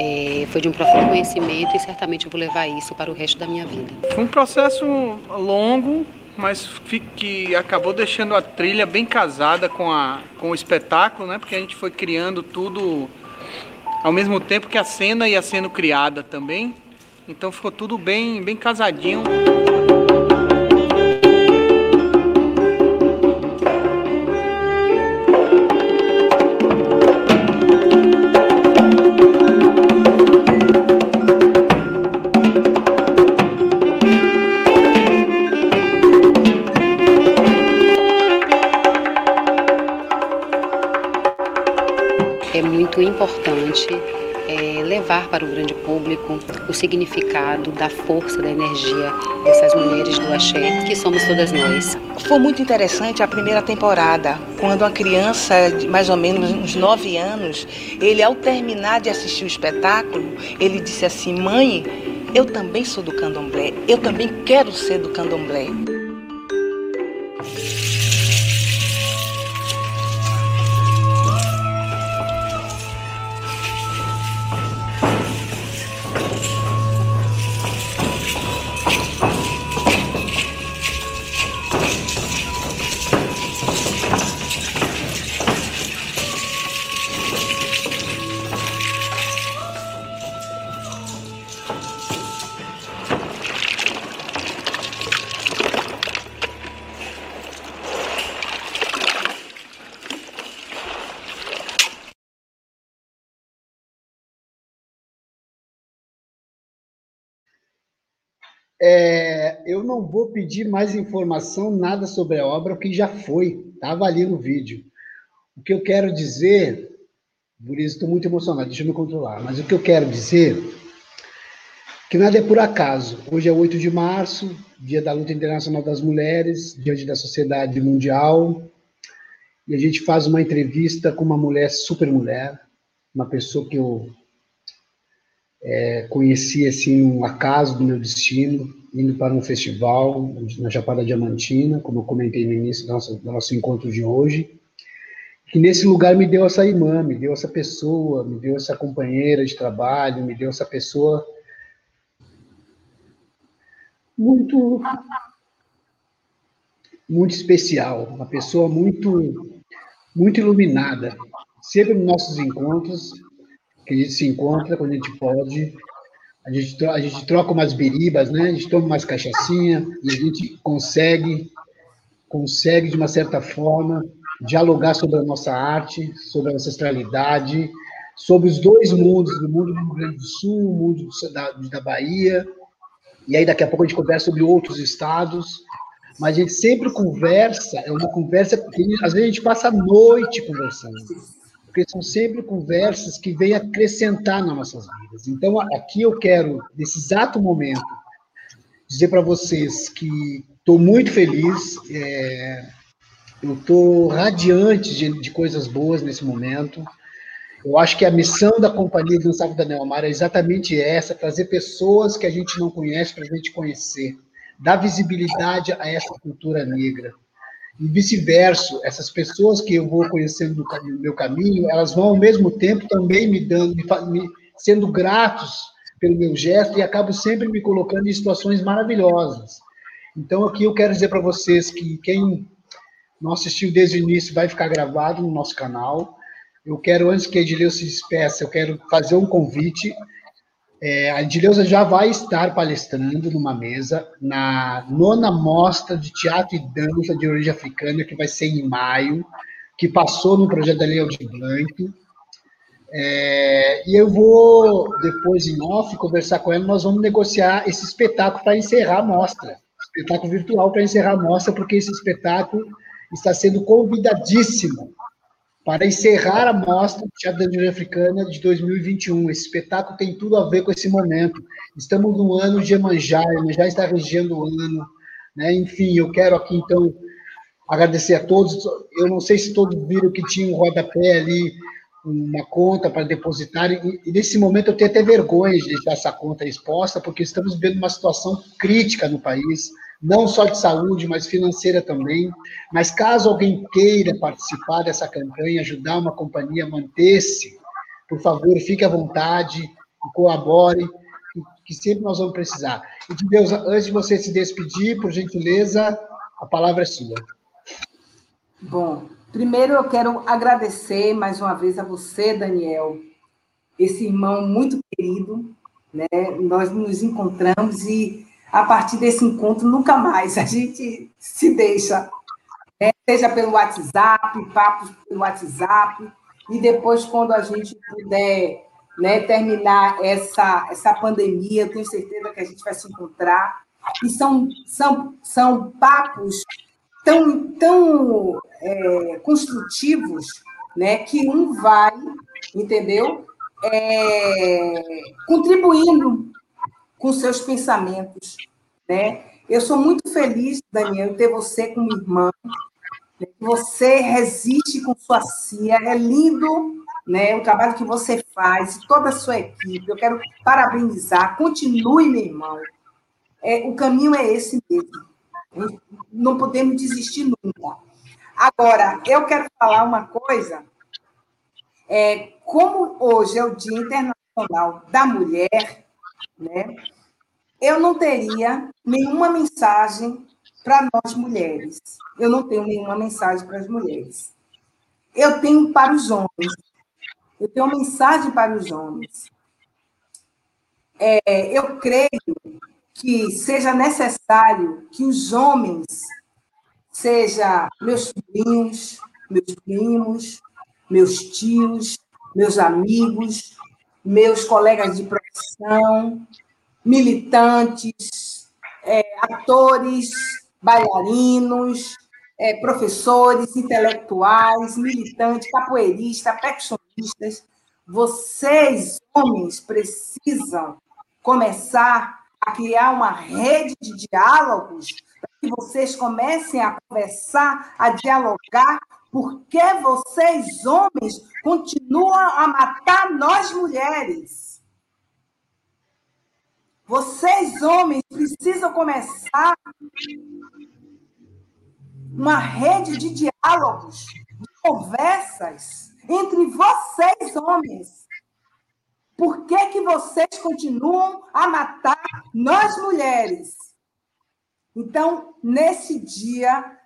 É, foi de um profundo conhecimento e certamente vou levar isso para o resto da minha vida. Foi um processo longo, mas que acabou deixando a trilha bem casada com, a, com o espetáculo, né? Porque a gente foi criando tudo ao mesmo tempo que a cena ia sendo criada também. Então ficou tudo bem, bem casadinho. Levar para o grande público o significado da força, da energia dessas mulheres do axé, que somos todas nós. Foi muito interessante a primeira temporada, quando uma criança de mais ou menos uns nove anos, ele ao terminar de assistir o espetáculo, ele disse assim, mãe, eu também sou do candomblé, eu também quero ser do candomblé. Eu não vou pedir mais informação, nada sobre a obra, porque já foi, estava ali no vídeo. O que eu quero dizer, por isso estou muito emocionado, deixa eu me controlar, mas o que eu quero dizer que nada é por acaso. Hoje é 8 de março, dia da luta internacional das mulheres, diante da sociedade mundial, e a gente faz uma entrevista com uma mulher super mulher, uma pessoa que eu é, conheci assim um acaso do meu destino, indo para um festival na Chapada Diamantina, como eu comentei no início do nosso, do nosso encontro de hoje, que nesse lugar me deu essa irmã, me deu essa pessoa, me deu essa companheira de trabalho, me deu essa pessoa muito muito especial, uma pessoa muito, muito iluminada. Sempre nos nossos encontros, que a gente se encontra quando a gente pode, a gente, a gente troca umas biribas, né? A gente toma umas cachaçinha e a gente consegue, consegue de uma certa forma dialogar sobre a nossa arte, sobre a ancestralidade, sobre os dois mundos, o mundo do Rio Grande do Sul, o mundo da, da Bahia, e aí daqui a pouco a gente conversa sobre outros estados, mas a gente sempre conversa, é uma conversa que às vezes a gente passa a noite conversando, porque são sempre conversas que vêm acrescentar nas nossas vidas. Então, aqui eu quero, nesse exato momento, dizer para vocês que estou muito feliz, é, eu estou radiante de, de, coisas boas nesse momento. Eu acho que a missão da Companhia do Sábio da Neomar é exatamente essa: trazer pessoas que a gente não conhece para a gente conhecer, dar visibilidade a essa cultura negra. E vice-versa, essas pessoas que eu vou conhecendo no, meu caminho, elas vão ao mesmo tempo também me dando, me, sendo gratos pelo meu gesto e acabo sempre me colocando em situações maravilhosas. Então, aqui eu quero dizer para vocês que quem não assistiu desde o início, vai ficar gravado no nosso canal. Eu quero, antes que a Edileuza se despeça, eu quero fazer um convite. É, a Edileuza já vai estar palestrando numa mesa na nona mostra de teatro e dança de origem africana, que vai ser em maio, que passou no projeto da Lei Aldir Blanc. É, e eu vou, depois em off, conversar com ela, nós vamos negociar esse espetáculo para encerrar a mostra. Espetáculo virtual para encerrar a mostra, porque esse espetáculo está sendo convidadíssimo para encerrar a mostra de Teatro da União Africana de 2021. Esse espetáculo tem tudo a ver com esse momento. Estamos no ano de Emanjá, Emanjá está regendo o ano. Né? Enfim, eu quero aqui, então, agradecer a todos. Eu não sei se todos viram que tinha um rodapé ali, uma conta para depositar, e, e nesse momento eu tenho até vergonha de deixar essa conta exposta, porque estamos vivendo uma situação crítica no país, não só de saúde, mas financeira também. Mas caso alguém queira participar dessa campanha, ajudar uma companhia a manter-se, por favor, fique à vontade colabore, que sempre nós vamos precisar. E de Deus, antes de você se despedir, por gentileza, a palavra é sua. Bom, primeiro eu quero agradecer mais uma vez a você, Daniel, esse irmão muito querido, né? Nós nos encontramos e a partir desse encontro, nunca mais a gente se deixa, né? seja pelo WhatsApp, papos pelo WhatsApp, e depois, quando a gente puder né, terminar essa, essa pandemia, eu tenho certeza que a gente vai se encontrar. E são, são, são papos tão, tão é, construtivos né, que um vai, entendeu? É, contribuindo com seus pensamentos. Né? Eu sou muito feliz, Daniel, ter você como irmã. Né? Você resiste com sua cia, é lindo né, o trabalho que você faz, toda a sua equipe. Eu quero parabenizar. Continue, meu irmão. É, o caminho é esse mesmo. Não podemos desistir nunca. Agora, eu quero falar uma coisa. É, como hoje é o Dia Internacional da Mulher, né? Eu não teria nenhuma mensagem para nós mulheres. Eu não tenho nenhuma mensagem para as mulheres. Eu tenho para os homens. Eu tenho uma mensagem para os homens. É, eu creio que seja necessário que os homens, seja meus filhinhos, meus primos, meus tios, meus amigos, meus colegas de profissão, militantes, é, atores, bailarinos, é, professores, intelectuais, militantes, capoeiristas, percussionistas. Vocês, homens, precisam começar a criar uma rede de diálogos para que vocês comecem a conversar, a dialogar por que vocês, homens, continuam a matar nós mulheres? Vocês, homens, precisam começar uma rede de diálogos, de conversas entre vocês, homens. Por que, que vocês continuam a matar nós mulheres? Então, nesse dia,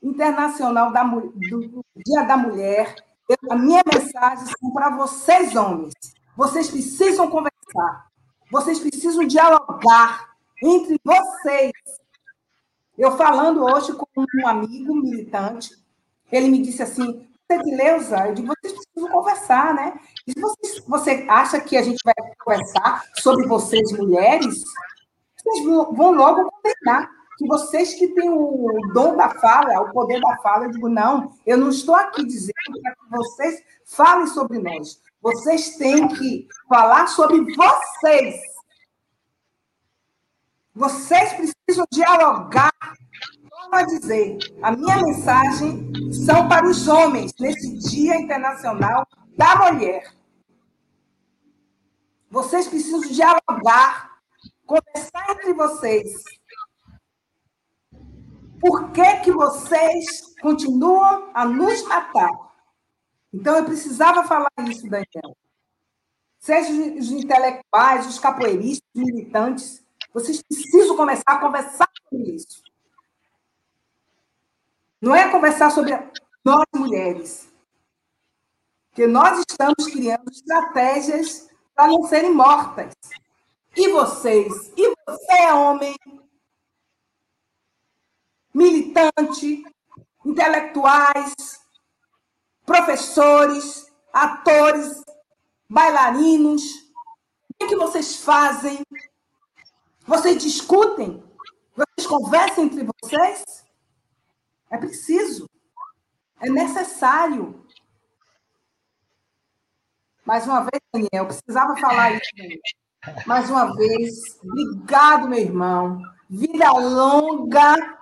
Internacional da, do Dia da Mulher, eu, a minha mensagem é para vocês, homens. Vocês precisam conversar. Vocês precisam dialogar entre vocês. Eu falando hoje com um amigo militante, ele me disse assim, Edileuza, eu digo, vocês precisam conversar, né? E se vocês, você acha que a gente vai conversar sobre vocês, mulheres, vocês vão logo condenar. Que vocês que têm o dom da fala, o poder da fala, eu digo, não, eu não estou aqui dizendo para que vocês falem sobre nós. Vocês têm que falar sobre vocês. Vocês precisam dialogar a dizer, a minha mensagem são para os homens nesse Dia Internacional da Mulher. Vocês precisam dialogar, conversar entre vocês. Por que, que vocês continuam a nos matar? Então, eu precisava falar isso, Daniel. Seja os intelectuais, os capoeiristas, os militantes, vocês precisam começar a conversar sobre isso. Não é conversar sobre nós mulheres. Porque nós estamos criando estratégias para não serem mortas. E vocês? E você, homem? Militante, intelectuais, professores, atores, bailarinos. O que, é que vocês fazem? Vocês discutem? Vocês conversam entre vocês? É preciso. É necessário. Mais uma vez, Daniel, precisava falar isso. Mais uma vez, obrigado, meu irmão. Vida longa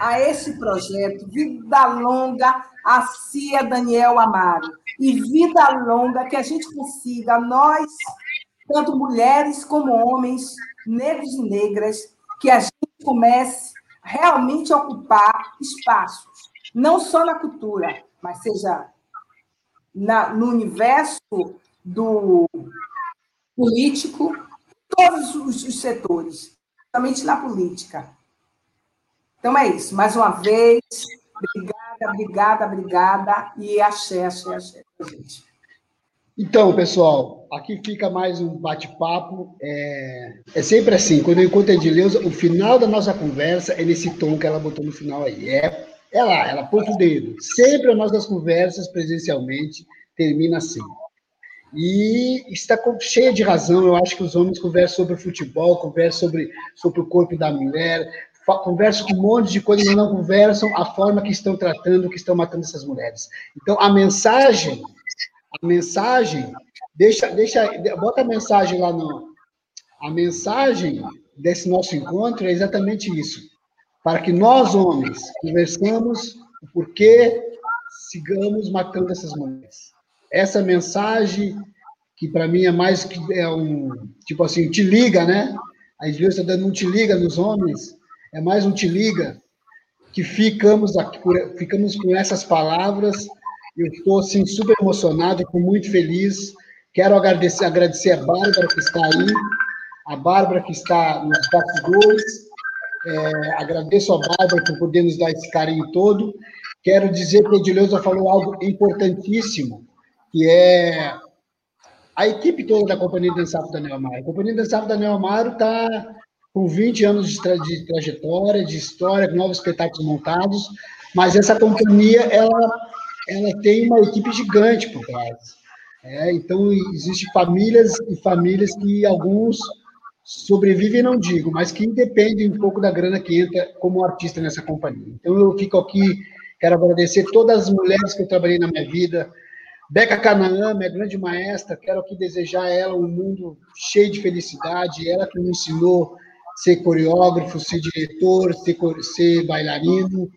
a esse projeto. Vida longa a Cia Daniel Amaro. E vida longa que a gente consiga, nós, tanto mulheres como homens, negros e negras, que a gente comece realmente ocupar espaços, não só na cultura, mas seja na, no universo do político, todos os, os setores, principalmente na política. Então é isso. Mais uma vez, obrigada, obrigada, obrigada e axé, axé, axé, gente. Então, pessoal, aqui fica mais um bate-papo. É, é, sempre assim, quando eu encontro a Edileuza, o final da nossa conversa é nesse tom que ela botou no final aí. É, é lá, ela põe o dedo. Sempre as nossas conversas presencialmente termina assim. E está cheia de razão, eu acho que os homens conversam sobre futebol, conversam sobre, sobre o corpo da mulher, conversam com um monte de coisa, mas não conversam a forma que estão tratando, que estão matando essas mulheres. Então, a mensagem a mensagem, deixa, deixa, bota a mensagem lá no. A mensagem desse nosso encontro é exatamente isso. Para que nós, homens, conversamos o porquê sigamos matando essas mulheres. Essa mensagem, que para mim é mais que é um, tipo assim, te liga, né? A igreja está dando um te liga nos homens, é mais um te liga, que ficamos, aqui, ficamos com essas palavras eu estou assim, super emocionado, estou muito feliz. Quero agradecer, agradecer a Bárbara que está aí, a Bárbara que está nos bastidores. É, agradeço a Bárbara por poder nos dar esse carinho todo. Quero dizer que a Edileuza falou algo importantíssimo, que é a equipe toda da Companhia de Dançado da Neomaro. A Companhia de Dançado da Neomaro está com 20 anos de, tra de, trajetória, de história, com novos espetáculos montados, mas essa companhia, ela ela tem uma equipe gigante por trás. É, então, existem famílias e famílias que alguns sobrevivem, não digo, mas que independem um pouco da grana que entra como artista nessa companhia. Então, eu fico aqui, quero agradecer todas as mulheres que eu trabalhei na minha vida. Beca Canaã, minha grande maestra, quero aqui desejar a ela um mundo cheio de felicidade, ela que me ensinou ser coreógrafo, ser diretor, ser, ser bailarino,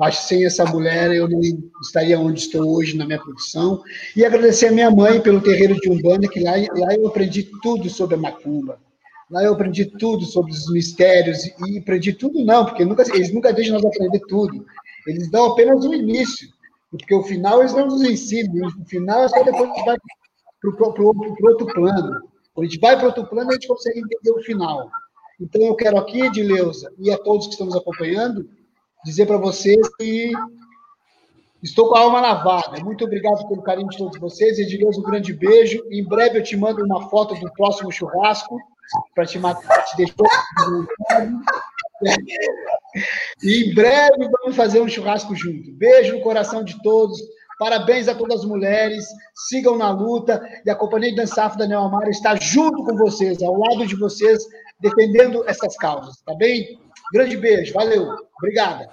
Acho que sem essa mulher eu não estaria onde estou hoje na minha profissão. E agradecer a minha mãe pelo terreiro de Umbanda, que lá, lá eu aprendi tudo sobre a macumba. Lá eu aprendi tudo sobre os mistérios, e aprendi tudo não, porque nunca, eles nunca deixam nós aprender tudo. Eles dão apenas o início, porque o final eles não nos ensinam, o final é só depois que vai para o outro plano. Quando a gente vai para outro plano, a gente consegue entender o final. Então, eu quero aqui, Edileuza, e a todos que estamos acompanhando, dizer para vocês que estou com a alma lavada. Muito obrigado pelo carinho de todos vocês. Edileuza, um grande beijo. Em breve eu te mando uma foto do próximo churrasco para te, matar, te deixar. *laughs* E em breve vamos fazer um churrasco junto. Beijo no coração de todos. Parabéns a todas as mulheres. Sigam na luta. E a Companhia de Dançafo da Neomar está junto com vocês, ao lado de vocês, defendendo essas causas. Tá bem? Grande beijo. Valeu. Obrigada.